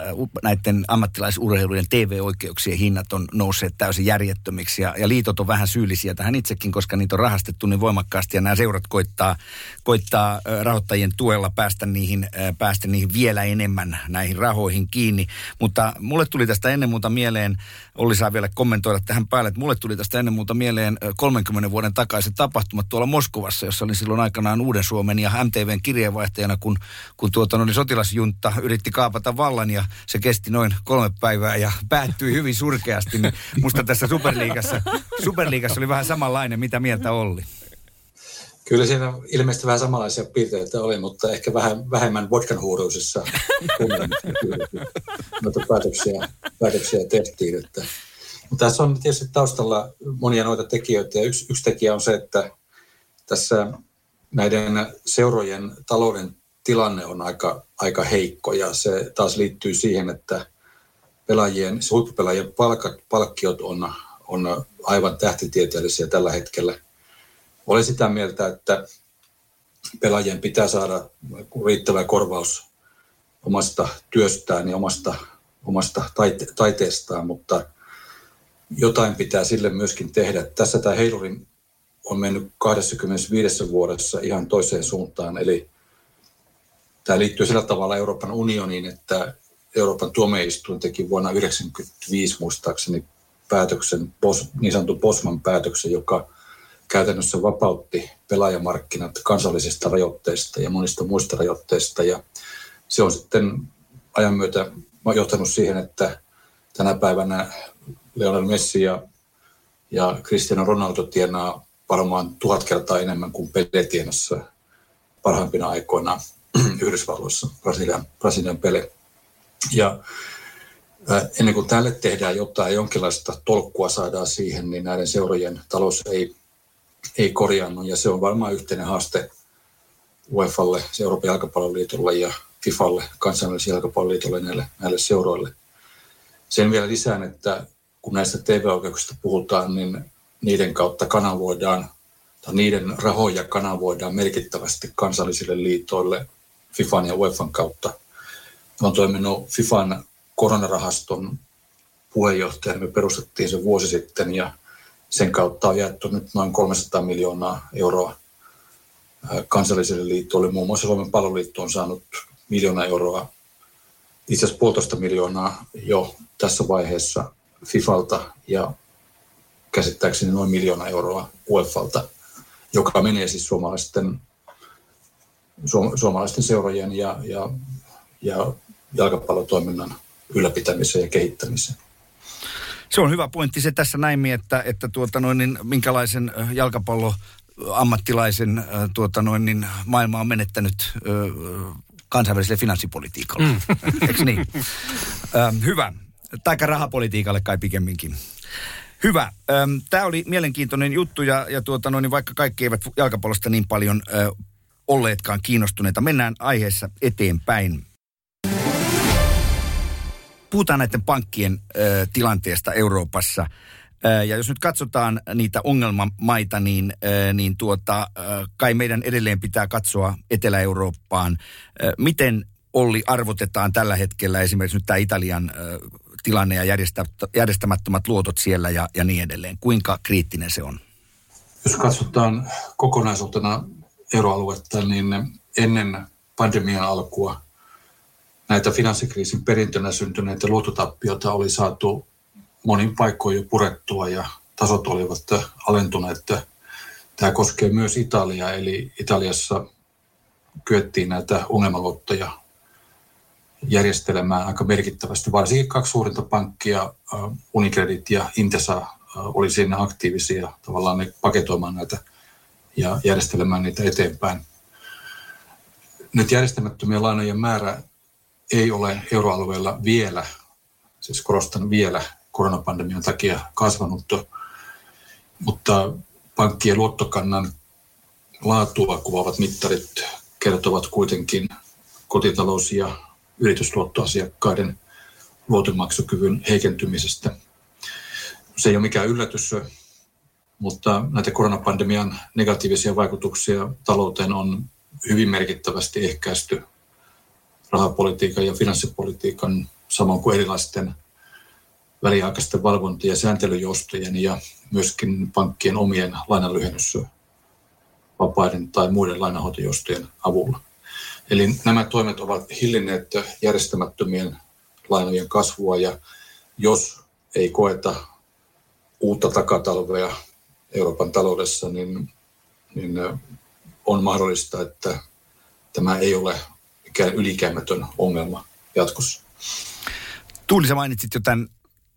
näiden ammattilaisurheilujen TV-oikeuksien hinnat on nousseet täysin järjettömiksi ja, ja liitot on vähän syyllisiä tähän itsekin, koska niitä on rahastettu niin voimakkaasti ja nämä seurat koittaa, koittaa rahoittajien tuella päästä niihin, päästä niihin vielä enemmän näihin rahoihin kiinni. Mutta mulle tuli tästä ennen muuta mieleen, Olli saa vielä kommentoida tähän päälle, että mulle tuli tästä ennen muuta mieleen 30 vuoden takaiset tapahtumat tuolla Moskovassa, jossa olin silloin aikanaan Uuden Suomen ja MTVn kirjeenvaihtajana, kun, kun tuota, no, niin sotilasjunta yritti kaapata vallan ja se kesti noin kolme päivää ja päättyi hyvin surkeasti. Niin musta tässä Superliigassa, Superliigassa oli vähän samanlainen, mitä mieltä oli. Kyllä siinä ilmeisesti vähän samanlaisia piirteitä oli, mutta ehkä vähän vähemmän vodkan huuruisissa noita päätöksiä, päätöksiä tehtiin. Että. Mutta tässä on tietysti taustalla monia noita tekijöitä ja yksi, yksi tekijä on se, että tässä näiden seurojen talouden tilanne on aika, aika heikko ja se taas liittyy siihen, että pelaajien, huippupelaajien palkat, palkkiot on, on aivan tähtitieteellisiä tällä hetkellä. Olen sitä mieltä, että pelaajien pitää saada riittävä korvaus omasta työstään ja omasta, omasta taite, taiteestaan, mutta jotain pitää sille myöskin tehdä. Tässä tämä heilurin on mennyt 25 vuodessa ihan toiseen suuntaan. Eli tämä liittyy sillä tavalla Euroopan unioniin, että Euroopan tuomioistuin teki vuonna 1995 muistaakseni päätöksen, niin sanotun Bosman päätöksen, joka käytännössä vapautti pelaajamarkkinat kansallisista rajoitteista ja monista muista rajoitteista. Ja se on sitten ajan myötä johtanut siihen, että tänä päivänä Lionel Messi ja, ja Cristiano Ronaldo tienaa varmaan tuhat kertaa enemmän kuin Pele tienassa parhaimpina aikoina Yhdysvalloissa, Brasilian, Brasilian Pele. Ja ennen kuin tälle tehdään jotain, jonkinlaista tolkkua saadaan siihen, niin näiden seurojen talous ei, ei korjaannu. Ja se on varmaan yhteinen haaste UEFalle, Euroopan jalkapalloliitolle ja FIFalle, kansainväliselle jalkapalloliitolle näille, näille seuroille. Sen vielä lisään, että kun näistä TV-oikeuksista puhutaan, niin niiden kautta kanavoidaan, tai niiden rahoja kanavoidaan merkittävästi kansallisille liitoille FIFAn ja UEFan kautta. Olen toiminut FIFAn koronarahaston puheenjohtajana. Me perustettiin se vuosi sitten ja sen kautta on jaettu nyt noin 300 miljoonaa euroa kansallisille liittoille. Muun muassa Suomen paloliitto on saanut miljoona euroa itse asiassa puolitoista miljoonaa jo tässä vaiheessa FIFalta ja käsittääkseni noin miljoona euroa UEFalta, joka menee siis suomalaisten, suomalaisten seurojen ja, ja, ja jalkapallotoiminnan ylläpitämiseen ja kehittämiseen. Se on hyvä pointti se tässä näin, että, että tuota noin, niin minkälaisen jalkapallo ammattilaisen tuota noin, niin maailma on menettänyt kansainväliselle finanssipolitiikalle. Mm. Eikö niin? hyvä. Taikka rahapolitiikalle kai pikemminkin. Hyvä. Tämä oli mielenkiintoinen juttu ja, ja tuota noin, niin vaikka kaikki eivät jalkapallosta niin paljon ö, olleetkaan kiinnostuneita, mennään aiheessa eteenpäin. Puhutaan näiden pankkien ö, tilanteesta Euroopassa. Ja jos nyt katsotaan niitä ongelmamaita, niin, niin tuota, kai meidän edelleen pitää katsoa Etelä-Eurooppaan. Miten Olli arvotetaan tällä hetkellä esimerkiksi nyt tämä Italian tilanne ja järjestämättömät luotot siellä ja, ja niin edelleen? Kuinka kriittinen se on? Jos katsotaan kokonaisuutena euroaluetta, niin ennen pandemian alkua näitä finanssikriisin perintönä syntyneitä luototappioita oli saatu monin paikkoin jo purettua ja tasot olivat alentuneet. Tämä koskee myös Italiaa, eli Italiassa kyettiin näitä ongelmaluottoja järjestelemään aika merkittävästi. Varsinkin kaksi suurinta pankkia, Unicredit ja Intesa, oli siinä aktiivisia tavallaan ne paketoimaan näitä ja järjestelemään niitä eteenpäin. Nyt järjestämättömien lainojen määrä ei ole euroalueella vielä, siis korostan vielä, koronapandemian takia kasvanut, mutta pankkien luottokannan laatua kuvaavat mittarit kertovat kuitenkin kotitalous- ja yritysluottoasiakkaiden luotonmaksukyvyn heikentymisestä. Se ei ole mikään yllätys, mutta näitä koronapandemian negatiivisia vaikutuksia talouteen on hyvin merkittävästi ehkäisty rahapolitiikan ja finanssipolitiikan samoin kuin erilaisten väliaikaisten valvonta- ja sääntelyjoustojen ja myöskin pankkien omien lainanlyhennysvapaiden tai muiden lainanhoitojoustojen avulla. Eli nämä toimet ovat hillinneet järjestämättömien lainojen kasvua ja jos ei koeta uutta takatalvea Euroopan taloudessa, niin, niin on mahdollista, että tämä ei ole mikään ylikäymätön ongelma jatkossa. Tuuli, sä mainitsit jo tämän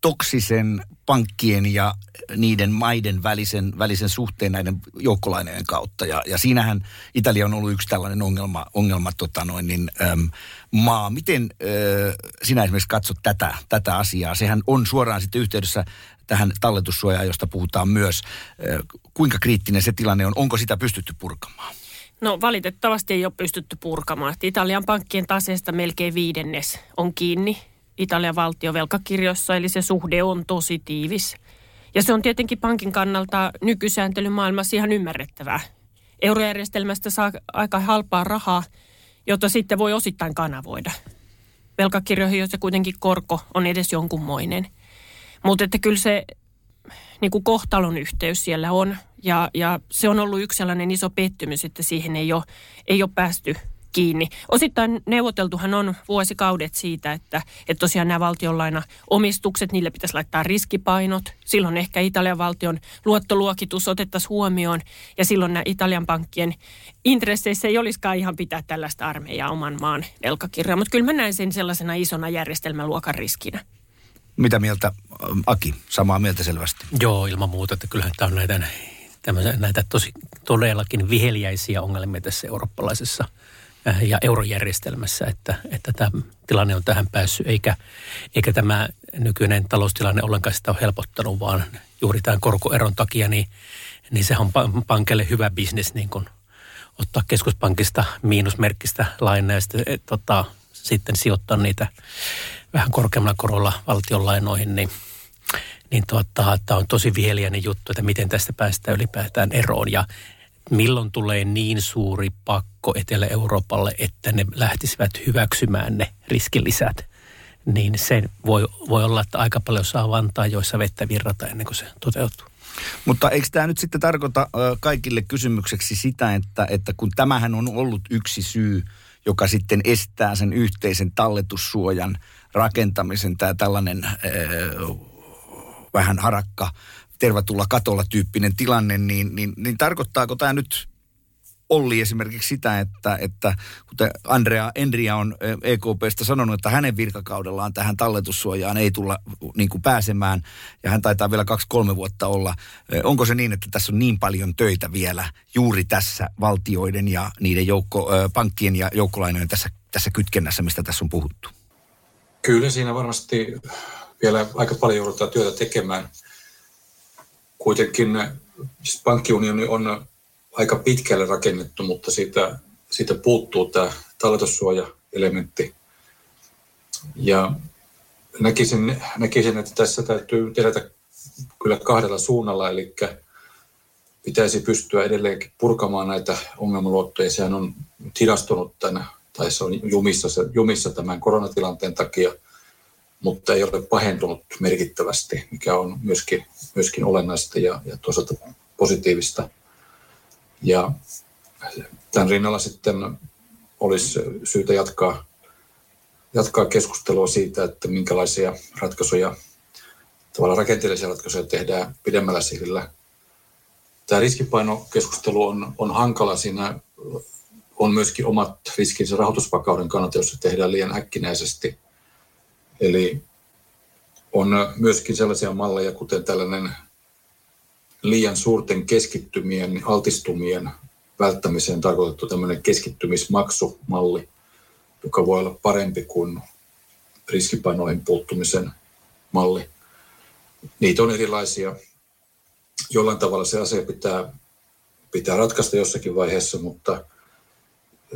toksisen pankkien ja niiden maiden välisen, välisen suhteen näiden joukkolainojen kautta. Ja, ja siinähän Italia on ollut yksi tällainen ongelma, ongelma tota noin, niin, äm, maa. Miten äh, sinä esimerkiksi katsot tätä, tätä asiaa? Sehän on suoraan sitten yhteydessä tähän talletussuojaan, josta puhutaan myös. Äh, kuinka kriittinen se tilanne on? Onko sitä pystytty purkamaan? No valitettavasti ei ole pystytty purkamaan. Italian pankkien taseesta melkein viidennes on kiinni Italian valtiovelkakirjoissa, eli se suhde on tosi tiivis. Ja se on tietenkin pankin kannalta nykysääntelymaailmassa ihan ymmärrettävää. Eurojärjestelmästä saa aika halpaa rahaa, jota sitten voi osittain kanavoida. Velkakirjoihin, joissa kuitenkin korko on edes jonkunmoinen. Mutta että kyllä se niin kuin kohtalon yhteys siellä on. Ja, ja se on ollut yksi sellainen iso pettymys, että siihen ei ole, ei ole päästy kiinni. Osittain neuvoteltuhan on vuosikaudet siitä, että, että tosiaan nämä valtionlaina omistukset, niille pitäisi laittaa riskipainot. Silloin ehkä Italian valtion luottoluokitus otettaisiin huomioon ja silloin nämä Italian pankkien intresseissä ei olisikaan ihan pitää tällaista armeijaa oman maan velkakirjaa. Mutta kyllä mä näen sen sellaisena isona järjestelmäluokan riskinä. Mitä mieltä, Aki? Samaa mieltä selvästi. Joo, ilman muuta, että kyllähän tämä on näitä, näitä tosi todellakin viheliäisiä ongelmia tässä eurooppalaisessa – ja eurojärjestelmässä, että, että tämä tilanne on tähän päässyt, eikä, eikä tämä nykyinen taloustilanne ollenkaan sitä ole helpottanut, vaan juuri tämän korkoeron takia, niin, niin se on pankille hyvä bisnes niin kun ottaa keskuspankista miinusmerkkistä lainaa ja sitten, et, tota, sitten sijoittaa niitä vähän korkeammalla korolla valtionlainoihin, niin niin tuota, tämä on tosi viheliäinen juttu, että miten tästä päästään ylipäätään eroon. Ja milloin tulee niin suuri pakko Etelä-Euroopalle, että ne lähtisivät hyväksymään ne riskilisät, niin se voi, voi olla, että aika paljon saa vantaa, joissa vettä virrata ennen kuin se toteutuu. Mutta eikö tämä nyt sitten tarkoita kaikille kysymykseksi sitä, että, että kun tämähän on ollut yksi syy, joka sitten estää sen yhteisen talletussuojan rakentamisen. Tämä tällainen äh, vähän harakka, tervetulla katolla tyyppinen tilanne, niin, niin, niin tarkoittaako tämä nyt Olli esimerkiksi sitä, että, että kuten Andrea Enria on EKPstä sanonut, että hänen virkakaudellaan tähän talletussuojaan ei tulla niin kuin pääsemään, ja hän taitaa vielä kaksi-kolme vuotta olla. Onko se niin, että tässä on niin paljon töitä vielä juuri tässä valtioiden ja niiden joukko, pankkien ja joukkolainojen tässä, tässä kytkennässä, mistä tässä on puhuttu? Kyllä siinä varmasti vielä aika paljon joudutaan työtä tekemään. Kuitenkin siis pankkiunioni on aika pitkälle rakennettu, mutta siitä, siitä puuttuu tämä talletussuoja-elementti. Ja näkisin, näkisin, että tässä täytyy tehdä kyllä kahdella suunnalla, eli pitäisi pystyä edelleenkin purkamaan näitä ongelmaluottoja. Sehän on hidastunut tämän, tai se on jumissa, jumissa tämän koronatilanteen takia, mutta ei ole pahentunut merkittävästi, mikä on myöskin, myöskin olennaista ja, ja toisaalta positiivista. Ja tämän rinnalla sitten olisi syytä jatkaa, jatkaa keskustelua siitä, että minkälaisia ratkaisuja, tavallaan rakenteellisia ratkaisuja tehdään pidemmällä sihdillä. Tämä riskipainokeskustelu on, on hankala. Siinä on myöskin omat riskinsä rahoitusvakauden kannalta, jos se tehdään liian äkkinäisesti. Eli on myöskin sellaisia malleja, kuten tällainen liian suurten keskittymien, altistumien välttämiseen tarkoitettu tämmöinen keskittymismaksumalli, joka voi olla parempi kuin riskipainoihin puuttumisen malli. Niitä on erilaisia. Jollain tavalla se asia pitää, pitää ratkaista jossakin vaiheessa, mutta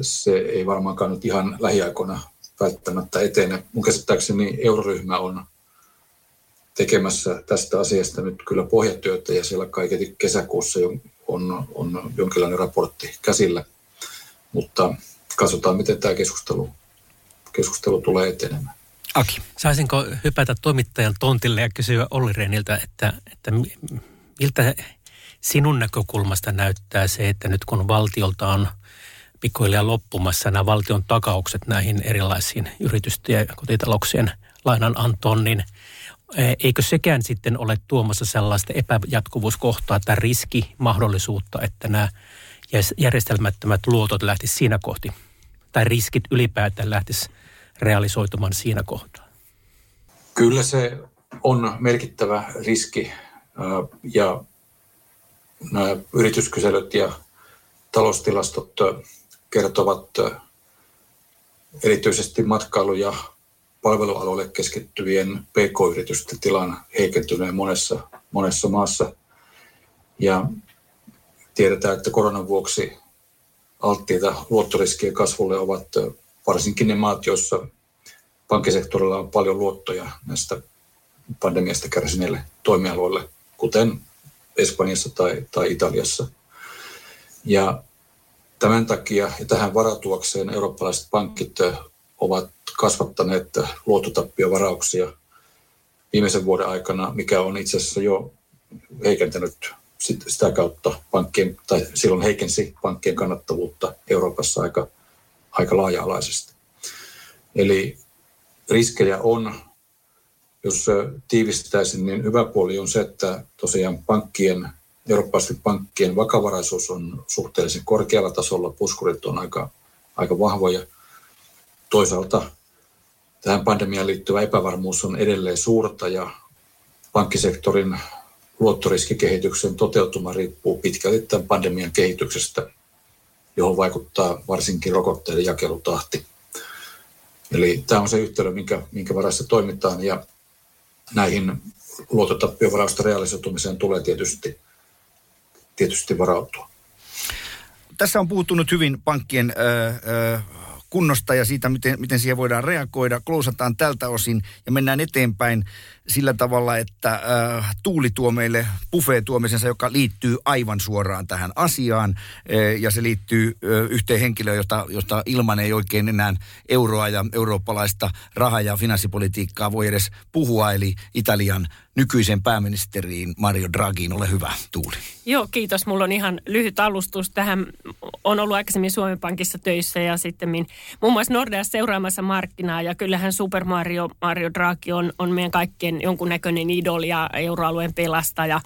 se ei varmaankaan nyt ihan lähiaikoina välttämättä etene. Mun käsittääkseni euroryhmä on tekemässä tästä asiasta nyt kyllä pohjatyötä ja siellä kaiketi kesäkuussa on, on jonkinlainen raportti käsillä. Mutta katsotaan, miten tämä keskustelu, keskustelu tulee etenemään. Aki. Saisinko hypätä toimittajan tontille ja kysyä Olli Rehniltä, että, että miltä sinun näkökulmasta näyttää se, että nyt kun valtiolta on pikkuhiljaa loppumassa nämä valtion takaukset näihin erilaisiin yritysten ja kotitalouksien lainanantoon, niin – Eikö sekään sitten ole tuomassa sellaista epäjatkuvuuskohtaa tai riskimahdollisuutta, että nämä järjestelmättömät luotot lähtis siinä kohti? Tai riskit ylipäätään lähtis realisoitumaan siinä kohtaa? Kyllä se on merkittävä riski ja nämä yrityskyselyt ja taloustilastot kertovat erityisesti matkailu- ja palvelualoille keskittyvien pk-yritysten tilan heikentyneen monessa, monessa maassa. Ja tiedetään, että koronan vuoksi alttiita luottoriskien kasvulle ovat varsinkin ne maat, joissa pankkisektorilla on paljon luottoja näistä pandemiasta kärsineille toimialoille, kuten Espanjassa tai, tai Italiassa. Ja tämän takia ja tähän varautuakseen eurooppalaiset pankit ovat kasvattaneet luottotappiovarauksia viimeisen vuoden aikana, mikä on itse asiassa jo heikentänyt sitä kautta pankkien, tai silloin heikensi pankkien kannattavuutta Euroopassa aika, aika laaja-alaisesti. Eli riskejä on, jos tiivistäisin, niin hyvä puoli on se, että tosiaan pankkien, eurooppalaisten pankkien vakavaraisuus on suhteellisen korkealla tasolla, puskurit on aika, aika vahvoja. Toisaalta tähän pandemiaan liittyvä epävarmuus on edelleen suurta ja pankkisektorin luottoriskikehityksen toteutuma riippuu pitkälti tämän pandemian kehityksestä, johon vaikuttaa varsinkin rokotteiden jakelutahti. Eli tämä on se yhtälö, minkä, minkä varassa toimitaan ja näihin luototappiovarausta realisoitumiseen tulee tietysti, tietysti varautua. Tässä on puuttunut hyvin pankkien ö, ö, kunnosta ja siitä, miten, miten siihen voidaan reagoida. Klousataan tältä osin ja mennään eteenpäin sillä tavalla, että äh, Tuuli tuo meille buffet-tuomisensa, joka liittyy aivan suoraan tähän asiaan. Äh, ja se liittyy äh, yhteen henkilöön, jota, jota ilman ei oikein enää euroa ja eurooppalaista raha- ja finanssipolitiikkaa voi edes puhua, eli Italian nykyisen pääministeriin Mario Draghiin. Ole hyvä, Tuuli. Joo, kiitos. Mulla on ihan lyhyt alustus tähän. On ollut aikaisemmin Suomen Pankissa töissä ja sitten muun muassa Nordeassa seuraamassa markkinaa ja kyllähän Super Mario, Mario Draghi on, on meidän kaikkien jonkunnäköinen idoli ja euroalueen pelastaja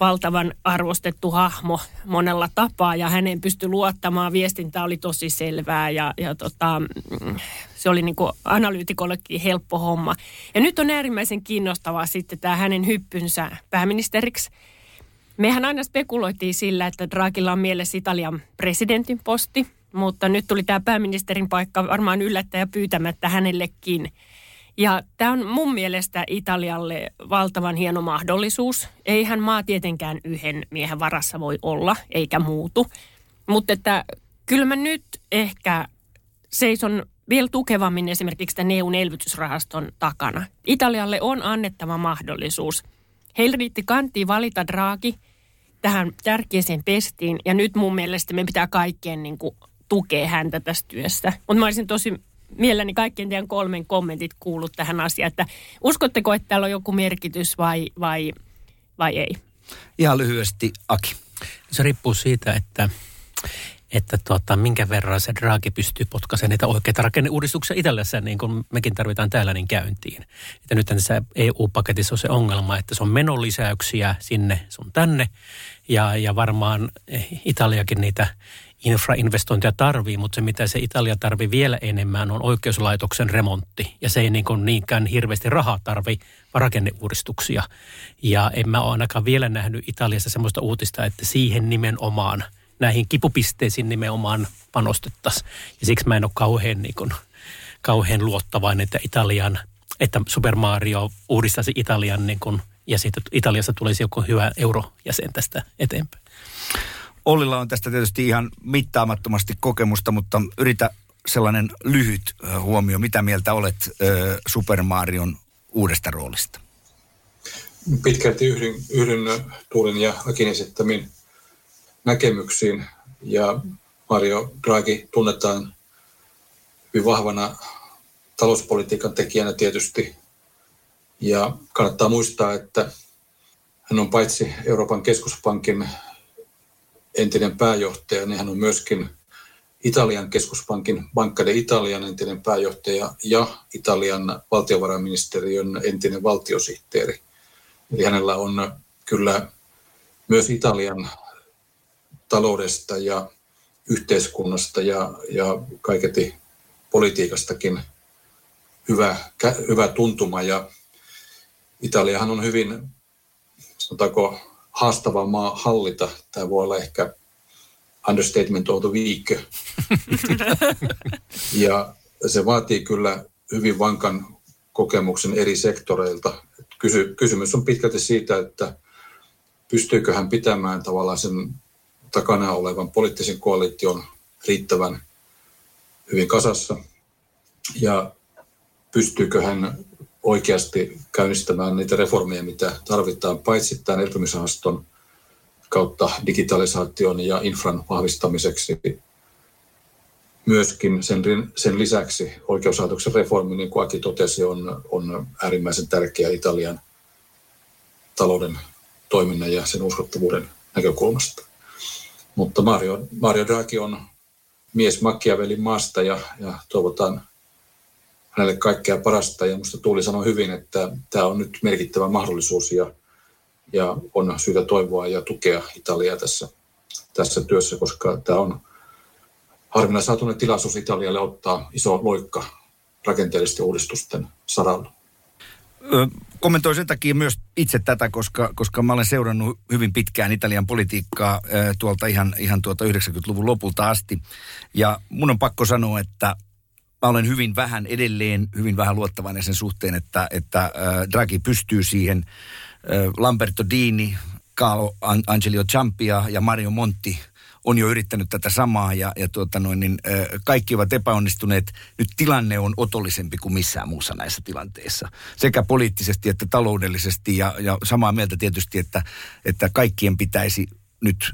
valtavan arvostettu hahmo monella tapaa ja hänen pystyi luottamaan. Viestintä oli tosi selvää ja, ja tota, se oli niin kuin analyytikollekin helppo homma. Ja nyt on äärimmäisen kiinnostavaa sitten tämä hänen hyppynsä pääministeriksi. Mehän aina spekuloitiin sillä, että Draghilla on mielessä Italian presidentin posti, mutta nyt tuli tämä pääministerin paikka varmaan yllättäjä pyytämättä hänellekin – ja tämä on mun mielestä Italialle valtavan hieno mahdollisuus. Eihän maa tietenkään yhden miehen varassa voi olla, eikä muutu. Mutta että kyllä mä nyt ehkä seison vielä tukevammin esimerkiksi tämän EUn elvytysrahaston takana. Italialle on annettava mahdollisuus. Heillä riitti kanttiin valita Draghi tähän tärkeäseen pestiin ja nyt mun mielestä me pitää kaikkien niin kuin, tukea häntä tässä työssä. Mutta mä olisin tosi mielelläni kaikkien teidän kolmen kommentit kuullut tähän asiaan, että uskotteko, että täällä on joku merkitys vai, vai, vai ei? Ihan lyhyesti, Aki. Se riippuu siitä, että että tuota, minkä verran se Draghi pystyy potkaisemaan niitä oikeita rakenneuudistuksia Italiassa, niin kuin mekin tarvitaan täällä niin käyntiin. Että nyt tässä EU-paketissa on se ongelma, että se on menolisäyksiä sinne sun tänne, ja, ja varmaan Italiakin niitä infrainvestointia tarvii, mutta se mitä se Italia tarvii vielä enemmän on oikeuslaitoksen remontti. Ja se ei niin kuin niinkään hirveästi rahaa tarvi, vaan rakenneuudistuksia. Ja en mä ole ainakaan vielä nähnyt Italiassa sellaista uutista, että siihen nimenomaan, näihin kipupisteisiin nimenomaan panostettaisiin. Ja siksi mä en ole kauhean, niin kuin, kauhean luottavainen, että Italian, että Super Mario uudistaisi Italian niin kuin, ja sitten Italiassa tulisi joku hyvä eurojäsen tästä eteenpäin. Ollilla on tästä tietysti ihan mittaamattomasti kokemusta, mutta yritä sellainen lyhyt huomio. Mitä mieltä olet Super Marion uudesta roolista? Pitkälti yhdyn, yhdyn Tuulin ja Akin esittämiin näkemyksiin. Ja Mario Draghi tunnetaan hyvin vahvana talouspolitiikan tekijänä tietysti. Ja kannattaa muistaa, että hän on paitsi Euroopan keskuspankin entinen pääjohtaja, niin hän on myöskin Italian keskuspankin Banca de Italian entinen pääjohtaja ja Italian valtiovarainministeriön entinen valtiosihteeri. Eli hänellä on kyllä myös Italian taloudesta ja yhteiskunnasta ja, ja kaiketi politiikastakin hyvä, hyvä tuntuma. Ja Italiahan on hyvin, sanotaanko, haastava maa hallita. Tämä voi olla ehkä understatement of the week. ja se vaatii kyllä hyvin vankan kokemuksen eri sektoreilta. Kysy, kysymys on pitkälti siitä, että pystyykö hän pitämään tavallaan sen takana olevan poliittisen koalition riittävän hyvin kasassa ja pystyykö hän oikeasti käynnistämään niitä reformeja, mitä tarvitaan, paitsi tämän elpymisrahaston kautta digitalisaation ja infran vahvistamiseksi. Myöskin sen, sen lisäksi oikeuslaitoksen reformi, niin kuin Aki totesi, on, on äärimmäisen tärkeä Italian talouden toiminnan ja sen uskottavuuden näkökulmasta. Mutta Mario, Mario Draghi on mies Machiavellin maasta ja, ja toivotaan hänelle kaikkea parasta. Ja minusta Tuuli sanoi hyvin, että tämä on nyt merkittävä mahdollisuus ja, ja on syytä toivoa ja tukea Italiaa tässä, tässä työssä, koska tämä on harvinaisatuinen tilaisuus Italialle ottaa iso loikka rakenteellisten uudistusten saralla. Kommentoin sen takia myös itse tätä, koska, koska mä olen seurannut hyvin pitkään Italian politiikkaa tuolta ihan, ihan tuolta 90-luvun lopulta asti. Ja mun on pakko sanoa, että mä olen hyvin vähän edelleen, hyvin vähän luottavainen sen suhteen, että, että äh, Draghi pystyy siihen. Äh, Lamberto Dini, Carlo Angelio Ciampia ja Mario Monti on jo yrittänyt tätä samaa ja, ja tuota noin, niin, äh, kaikki ovat epäonnistuneet. Nyt tilanne on otollisempi kuin missään muussa näissä tilanteissa. Sekä poliittisesti että taloudellisesti ja, ja samaa mieltä tietysti, että, että kaikkien pitäisi nyt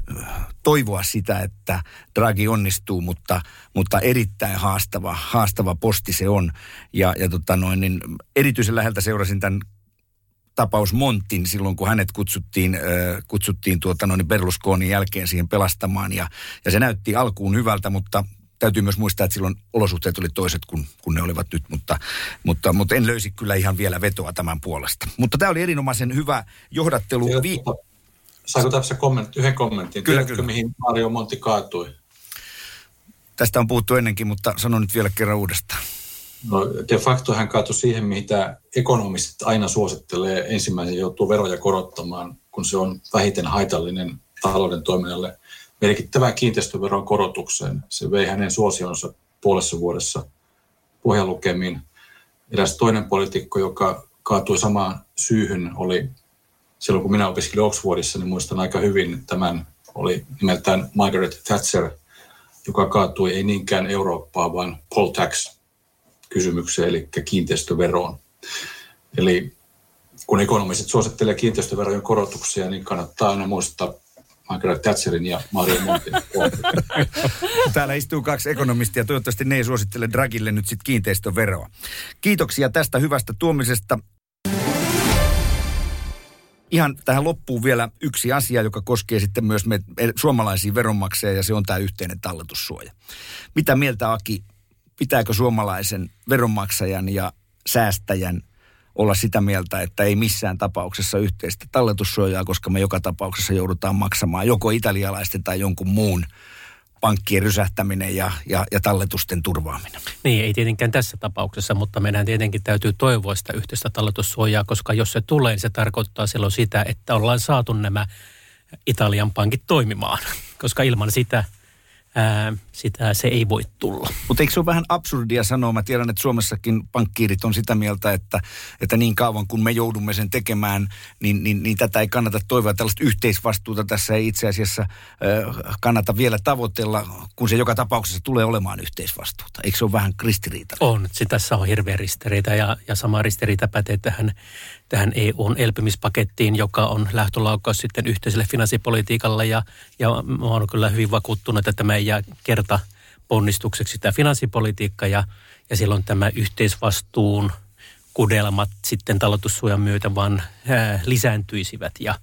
toivoa sitä, että Draghi onnistuu, mutta, mutta erittäin haastava, haastava posti se on. Ja, ja tota noin, niin erityisen läheltä seurasin tämän tapaus Montin silloin, kun hänet kutsuttiin, äh, kutsuttiin tuota noin Berlusconin jälkeen siihen pelastamaan. Ja, ja se näytti alkuun hyvältä, mutta täytyy myös muistaa, että silloin olosuhteet oli toiset kuin, kuin ne olivat nyt, mutta, mutta, mutta en löysi kyllä ihan vielä vetoa tämän puolesta. Mutta tämä oli erinomaisen hyvä johdattelu. Vi- Saako tässä komment, yhden kommentin? Kyllä, Tiedätkö, kyllä. mihin Mario Monti kaatui? Tästä on puhuttu ennenkin, mutta sanon nyt vielä kerran uudestaan. No, de facto hän kaatui siihen, mitä ekonomistit aina suosittelee. Ensimmäisen joutuu veroja korottamaan, kun se on vähiten haitallinen talouden toiminnalle merkittävään kiinteistöveron korotukseen. Se vei hänen suosionsa puolessa vuodessa pohjalukemiin. Eräs toinen poliitikko, joka kaatui samaan syyhyn, oli silloin kun minä opiskelin Oxfordissa, niin muistan aika hyvin tämän, oli nimeltään Margaret Thatcher, joka kaatui ei niinkään Eurooppaa, vaan poll tax kysymykseen, eli kiinteistöveroon. Eli kun ekonomiset suosittelee kiinteistöverojen korotuksia, niin kannattaa aina muistaa Margaret Thatcherin ja Mario Montin. Täällä istuu kaksi ekonomistia. Toivottavasti ne ei suosittele Dragille nyt sitten kiinteistöveroa. Kiitoksia tästä hyvästä tuomisesta. Ihan tähän loppuun vielä yksi asia, joka koskee sitten myös me, suomalaisia veronmaksajia, ja se on tämä yhteinen talletussuoja. Mitä mieltä, Aki, pitääkö suomalaisen veronmaksajan ja säästäjän – olla sitä mieltä, että ei missään tapauksessa yhteistä talletussuojaa, koska me joka tapauksessa joudutaan maksamaan joko italialaisten tai jonkun muun pankkien rysähtäminen ja, ja, ja talletusten turvaaminen. Niin, ei tietenkään tässä tapauksessa, mutta meidän tietenkin täytyy toivoa sitä yhteistä talletussuojaa, koska jos se tulee, niin se tarkoittaa silloin sitä, että ollaan saatu nämä Italian pankit toimimaan, koska ilman sitä – ää, sitä se ei voi tulla. Mutta eikö se ole vähän absurdia sanoa? Mä tiedän, että Suomessakin pankkiirit on sitä mieltä, että, että niin kauan kun me joudumme sen tekemään, niin, niin, niin tätä ei kannata toivoa. Tällaista yhteisvastuuta tässä ei itse asiassa äh, kannata vielä tavoitella, kun se joka tapauksessa tulee olemaan yhteisvastuuta. Eikö se ole vähän ristiriita? On. Se tässä on hirveä ristiriita ja, ja sama ristiriita pätee tähän tähän EUn elpymispakettiin, joka on lähtölaukaus sitten yhteiselle finanssipolitiikalle. Ja, ja mä oon kyllä hyvin vakuuttunut, että tämä ei jää kerta ponnistukseksi tämä finanssipolitiikka ja, ja silloin tämä yhteisvastuun kudelmat sitten talotussuojan myötä vaan ää, lisääntyisivät ja,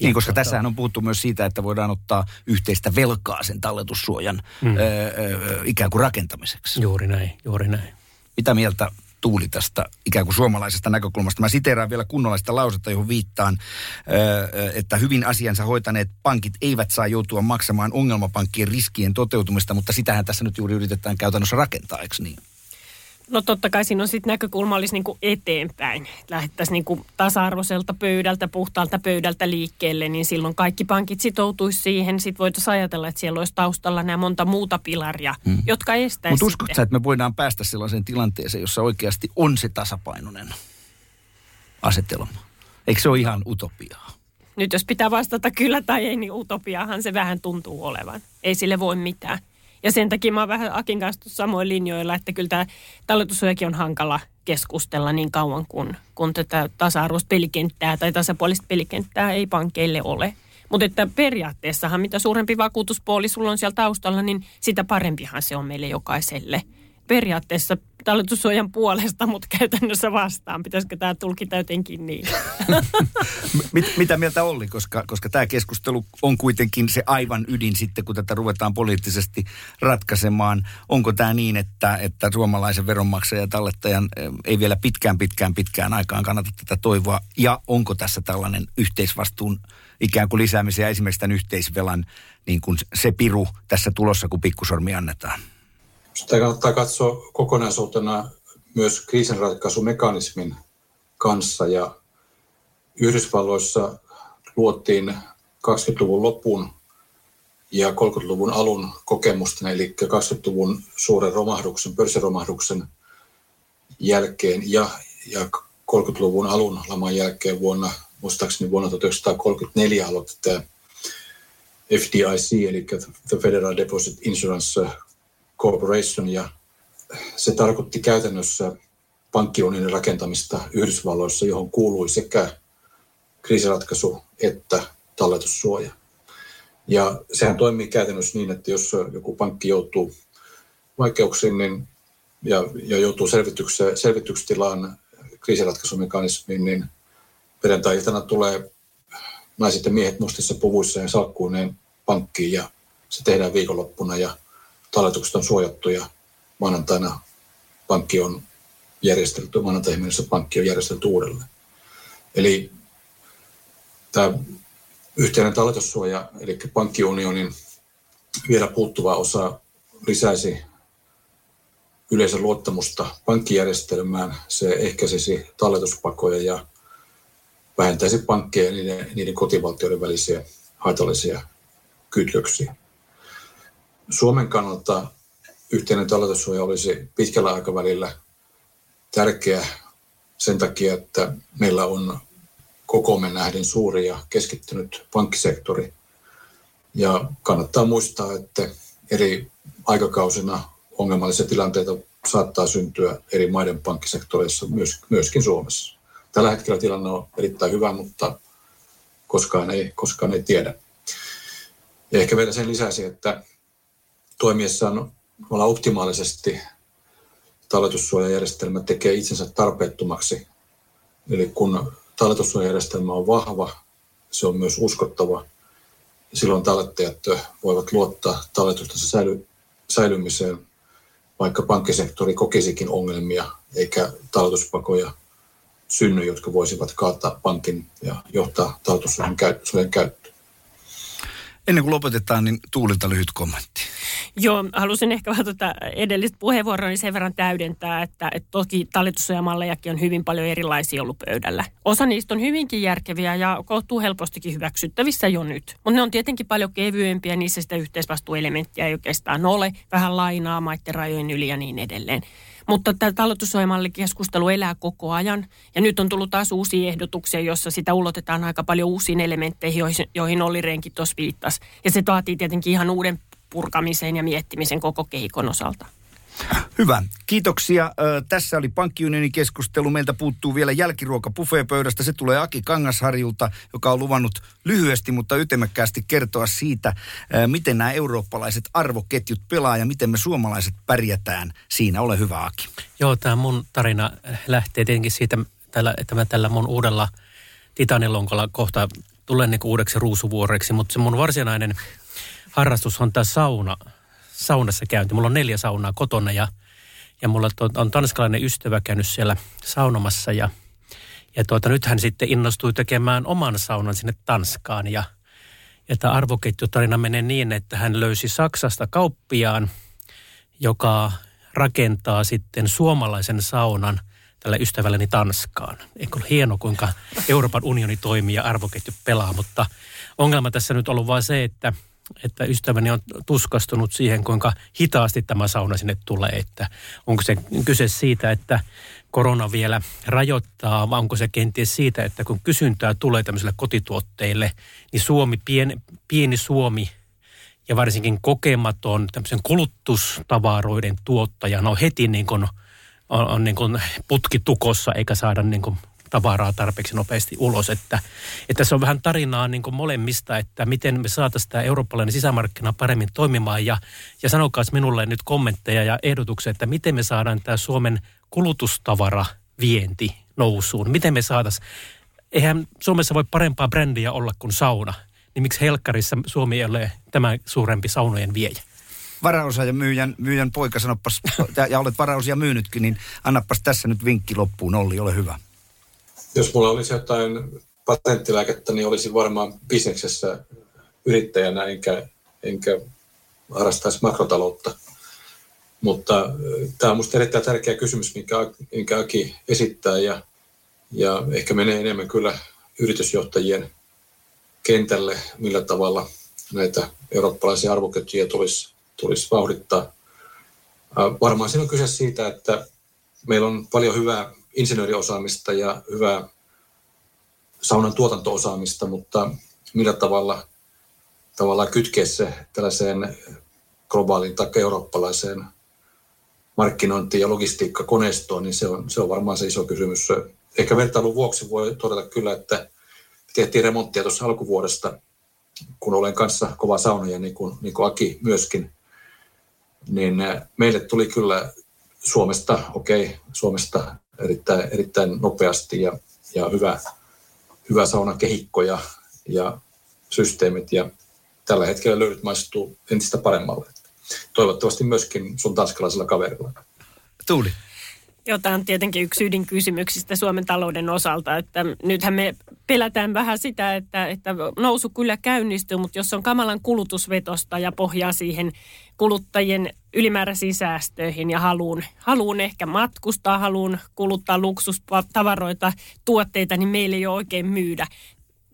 niin, koska tota... tässähän on puhuttu myös siitä, että voidaan ottaa yhteistä velkaa sen talletussuojan mm. öö, ikään kuin rakentamiseksi. Juuri näin, juuri näin. Mitä mieltä Tuuli tästä ikään kuin suomalaisesta näkökulmasta. Mä siteeraan vielä kunnollaista lausetta, johon viittaan, että hyvin asiansa hoitaneet pankit eivät saa joutua maksamaan ongelmapankkien riskien toteutumista, mutta sitähän tässä nyt juuri yritetään käytännössä rakentaa, eikö niin? No totta kai siinä on sitten näkökulma olisi niin kuin eteenpäin. Lähdettäisiin niin kuin tasa-arvoiselta pöydältä, puhtaalta pöydältä liikkeelle, niin silloin kaikki pankit sitoutuisi siihen. Sitten voitaisiin ajatella, että siellä olisi taustalla nämä monta muuta pilaria, hmm. jotka estäisivät Mutta uskotko sä, että me voidaan päästä sellaiseen tilanteeseen, jossa oikeasti on se tasapainoinen asetelma? Eikö se ole ihan utopiaa? Nyt jos pitää vastata kyllä tai ei, niin utopiahan se vähän tuntuu olevan. Ei sille voi mitään. Ja sen takia mä oon vähän Akin kanssa samoin linjoilla, että kyllä tämä talletussuojakin on hankala keskustella niin kauan, kun, kun tätä tasa-arvoista pelikenttää tai tasapuolista pelikenttää ei pankeille ole. Mutta että periaatteessahan mitä suurempi vakuutuspuoli sulla on siellä taustalla, niin sitä parempihan se on meille jokaiselle – periaatteessa talletussuojan puolesta, mutta käytännössä vastaan. Pitäisikö tämä tulkita jotenkin niin? Mit, mitä mieltä oli, koska, koska tämä keskustelu on kuitenkin se aivan ydin sitten, kun tätä ruvetaan poliittisesti ratkaisemaan. Onko tämä niin, että, että suomalaisen veronmaksajan ja tallettajan ei vielä pitkään, pitkään, pitkään aikaan kannata tätä toivoa? Ja onko tässä tällainen yhteisvastuun ikään kuin lisäämisen ja esimerkiksi tämän yhteisvelan niin kuin se piru tässä tulossa, kun pikkusormi annetaan? Sitä kannattaa katsoa kokonaisuutena myös kriisinratkaisumekanismin kanssa. Ja Yhdysvalloissa luotiin 20-luvun lopun ja 30-luvun alun kokemusten, eli 20-luvun suuren romahduksen, pörssiromahduksen jälkeen ja, ja 30-luvun alun laman jälkeen vuonna, muistaakseni vuonna 1934 aloitti tämä FDIC, eli The Federal Deposit Insurance Corporation ja se tarkoitti käytännössä pankkiunionin rakentamista Yhdysvalloissa, johon kuului sekä kriisiratkaisu että talletussuoja. Ja sehän toimii käytännössä niin, että jos joku pankki joutuu vaikeuksiin niin, ja, ja joutuu selvitystilaan kriisiratkaisumekanismiin, niin perjantai-iltana tulee naiset ja miehet mustissa puvuissa ja salkkuuneen pankkiin ja se tehdään viikonloppuna ja talletukset on suojattu ja maanantaina pankki on järjestelty, maanantai pankki on järjestelty uudelleen. Eli tämä yhteinen talletussuoja, eli pankkiunionin vielä puuttuva osa lisäisi yleisön luottamusta pankkijärjestelmään. Se ehkäisisi talletuspakoja ja vähentäisi pankkeja ja niiden, niiden kotivaltioiden välisiä haitallisia kytköksiä. Suomen kannalta yhteinen talletussuoja olisi pitkällä aikavälillä tärkeä sen takia, että meillä on kokoomme nähden suuri ja keskittynyt pankkisektori. Ja kannattaa muistaa, että eri aikakausina ongelmallisia tilanteita saattaa syntyä eri maiden pankkisektoreissa, myös, myöskin Suomessa. Tällä hetkellä tilanne on erittäin hyvä, mutta koskaan ei, koskaan ei tiedä. Ja ehkä vielä sen lisäsi, että toimiessaan optimaalisesti talletussuojajärjestelmä tekee itsensä tarpeettomaksi. Eli kun talletussuojajärjestelmä on vahva, se on myös uskottava. Silloin tallettajat voivat luottaa talletustensa säily, säilymiseen, vaikka pankkisektori kokisikin ongelmia, eikä talletuspakoja synny, jotka voisivat kaataa pankin ja johtaa talletussuojan käyttöön. Ennen kuin lopetetaan, niin Tuulilta lyhyt kommentti. Joo, halusin ehkä vähän tuota edellistä puheenvuoroa niin sen verran täydentää, että, että toki talletussuojamallejakin on hyvin paljon erilaisia ollut pöydällä. Osa niistä on hyvinkin järkeviä ja kohtuu helpostikin hyväksyttävissä jo nyt. Mutta ne on tietenkin paljon kevyempiä, niissä sitä yhteisvastuuelementtiä ei oikeastaan ole. Vähän lainaa maiden rajojen yli ja niin edelleen. Mutta tämä talletussuojamallikeskustelu elää koko ajan. Ja nyt on tullut taas uusia ehdotuksia, joissa sitä ulotetaan aika paljon uusiin elementteihin, joihin Olli Renki tuossa viittasi. Ja se vaatii tietenkin ihan uuden purkamisen ja miettimisen koko kehikon osalta. Hyvä. Kiitoksia. Tässä oli pankkiunionin keskustelu. Meiltä puuttuu vielä jälkiruoka buffeepöydästä. Se tulee Aki Kangasharjulta, joka on luvannut lyhyesti, mutta ytimekkäästi kertoa siitä, miten nämä eurooppalaiset arvoketjut pelaa ja miten me suomalaiset pärjätään. Siinä ole hyvä, Aki. Joo, tämä mun tarina lähtee tietenkin siitä, että mä tällä mun uudella Titanilonkolla kohta tulen niin uudeksi ruusuvuoreksi, mutta se mun varsinainen harrastus on tämä sauna, saunassa käynti. Mulla on neljä saunaa kotona ja, ja mulla on tanskalainen ystävä käynyt siellä saunomassa ja, ja tuota, nyt hän sitten innostui tekemään oman saunan sinne Tanskaan ja, ja tämä arvoketjutarina menee niin, että hän löysi Saksasta kauppiaan, joka rakentaa sitten suomalaisen saunan tällä ystävälläni Tanskaan. Eikö ole hieno, kuinka Euroopan unioni toimii ja arvoketju pelaa, mutta ongelma tässä nyt on ollut vain se, että – että ystäväni on tuskastunut siihen, kuinka hitaasti tämä sauna sinne tulee. Että onko se kyse siitä, että korona vielä rajoittaa, vai onko se kenties siitä, että kun kysyntää tulee tämmöisille kotituotteille, niin Suomi, pien, pieni Suomi ja varsinkin kokematon tämmöisen kulutustavaroiden tuottajana on heti niin kuin, on, on niin kuin putki tukossa eikä saada niin kuin tavaraa tarpeeksi nopeasti ulos. Että, että se on vähän tarinaa niin kuin molemmista, että miten me saataisiin tämä eurooppalainen sisämarkkina paremmin toimimaan. Ja, ja sanokaa minulle nyt kommentteja ja ehdotuksia, että miten me saadaan tämä Suomen kulutustavara vienti nousuun. Miten me saataisiin, eihän Suomessa voi parempaa brändiä olla kuin sauna. Niin miksi Helkkarissa Suomi ei ole tämä suurempi saunojen viejä? varaosa ja myyjän, myyjän poika sanoppas, ja olet varaosia myynytkin, niin annapas tässä nyt vinkki loppuun, Olli, ole hyvä. Jos mulla olisi jotain patenttilääkettä, niin olisin varmaan bisneksessä yrittäjänä, enkä, enkä harrastaisi makrotaloutta. Mutta tämä on minusta erittäin tärkeä kysymys, minkä, minkä Aki esittää, ja, ja ehkä menee enemmän kyllä yritysjohtajien kentälle, millä tavalla näitä eurooppalaisia arvoketjuja tulisi, tulisi vauhdittaa. Varmaan siinä on kyse siitä, että meillä on paljon hyvää insinööriosaamista ja hyvää saunan tuotantoosaamista, mutta millä tavalla tavallaan kytkeä se tällaiseen globaaliin tai eurooppalaiseen markkinointiin ja logistiikkakoneistoon, niin se on, se on varmaan se iso kysymys. Ehkä vertailun vuoksi voi todeta kyllä, että tehtiin remonttia tuossa alkuvuodesta, kun olen kanssa kova saunoja, niin kuin, niin kuin Aki myöskin, niin meille tuli kyllä Suomesta, okei, okay, Suomesta erittäin, erittäin nopeasti ja, ja hyvä, hyvä saunakehikko ja, ja systeemit ja tällä hetkellä löydyt maistuu entistä paremmalle. toivottavasti myöskin sun tanskalaisella kaverilla. Tuuli. Jota on tietenkin yksi ydinkysymyksistä Suomen talouden osalta, että nythän me pelätään vähän sitä, että, että nousu kyllä käynnistyy, mutta jos on kamalan kulutusvetosta ja pohjaa siihen kuluttajien ylimääräisiin säästöihin ja haluun, haluun ehkä matkustaa, haluun kuluttaa luksustavaroita, tuotteita, niin meillä ei ole oikein myydä.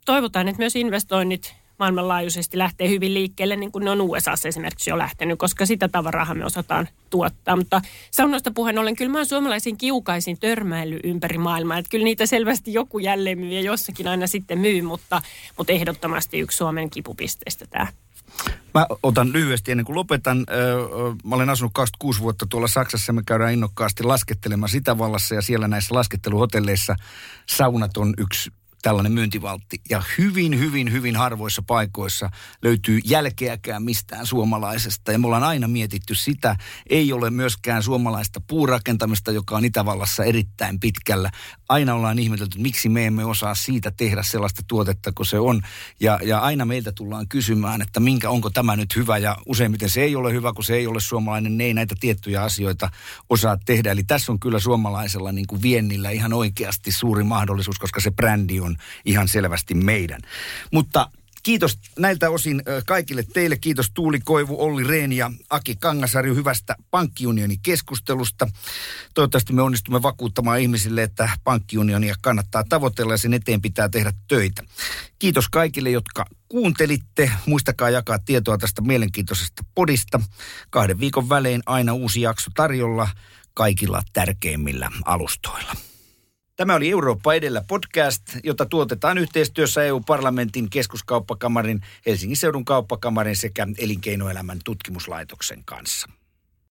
Toivotaan, että myös investoinnit maailmanlaajuisesti lähtee hyvin liikkeelle, niin kuin ne on USAssa esimerkiksi jo lähtenyt, koska sitä tavaraa me osataan tuottaa. Mutta saunoista puheen ollen, kyllä mä oon suomalaisiin kiukaisin törmäily ympäri maailmaa. Että kyllä niitä selvästi joku jälleen myy ja jossakin aina sitten myy, mutta, mutta ehdottomasti yksi Suomen kipupisteistä tämä. Mä otan lyhyesti ennen kuin lopetan. Mä olen asunut 26 vuotta tuolla Saksassa. Me käydään innokkaasti laskettelemaan sitä vallassa ja siellä näissä lasketteluhotelleissa saunat on yksi tällainen myyntivaltti. Ja hyvin, hyvin, hyvin harvoissa paikoissa löytyy jälkeäkään mistään suomalaisesta. Ja me ollaan aina mietitty sitä. Ei ole myöskään suomalaista puurakentamista, joka on Itävallassa erittäin pitkällä. Aina ollaan ihmetelty, miksi me emme osaa siitä tehdä sellaista tuotetta kuin se on. Ja, ja aina meiltä tullaan kysymään, että minkä, onko tämä nyt hyvä. Ja useimmiten se ei ole hyvä, kun se ei ole suomalainen. Ne ei näitä tiettyjä asioita osaa tehdä. Eli tässä on kyllä suomalaisella niin kuin viennillä ihan oikeasti suuri mahdollisuus, koska se brändi on ihan selvästi meidän. Mutta Kiitos näiltä osin kaikille teille. Kiitos Tuuli Koivu, Olli Rehn ja Aki Kangasarju hyvästä pankkiunionin keskustelusta. Toivottavasti me onnistumme vakuuttamaan ihmisille, että pankkiunionia kannattaa tavoitella ja sen eteen pitää tehdä töitä. Kiitos kaikille, jotka kuuntelitte. Muistakaa jakaa tietoa tästä mielenkiintoisesta podista. Kahden viikon välein aina uusi jakso tarjolla kaikilla tärkeimmillä alustoilla. Tämä oli Eurooppa edellä podcast, jota tuotetaan yhteistyössä EU-parlamentin keskuskauppakamarin, Helsingin seudun kauppakamarin sekä elinkeinoelämän tutkimuslaitoksen kanssa.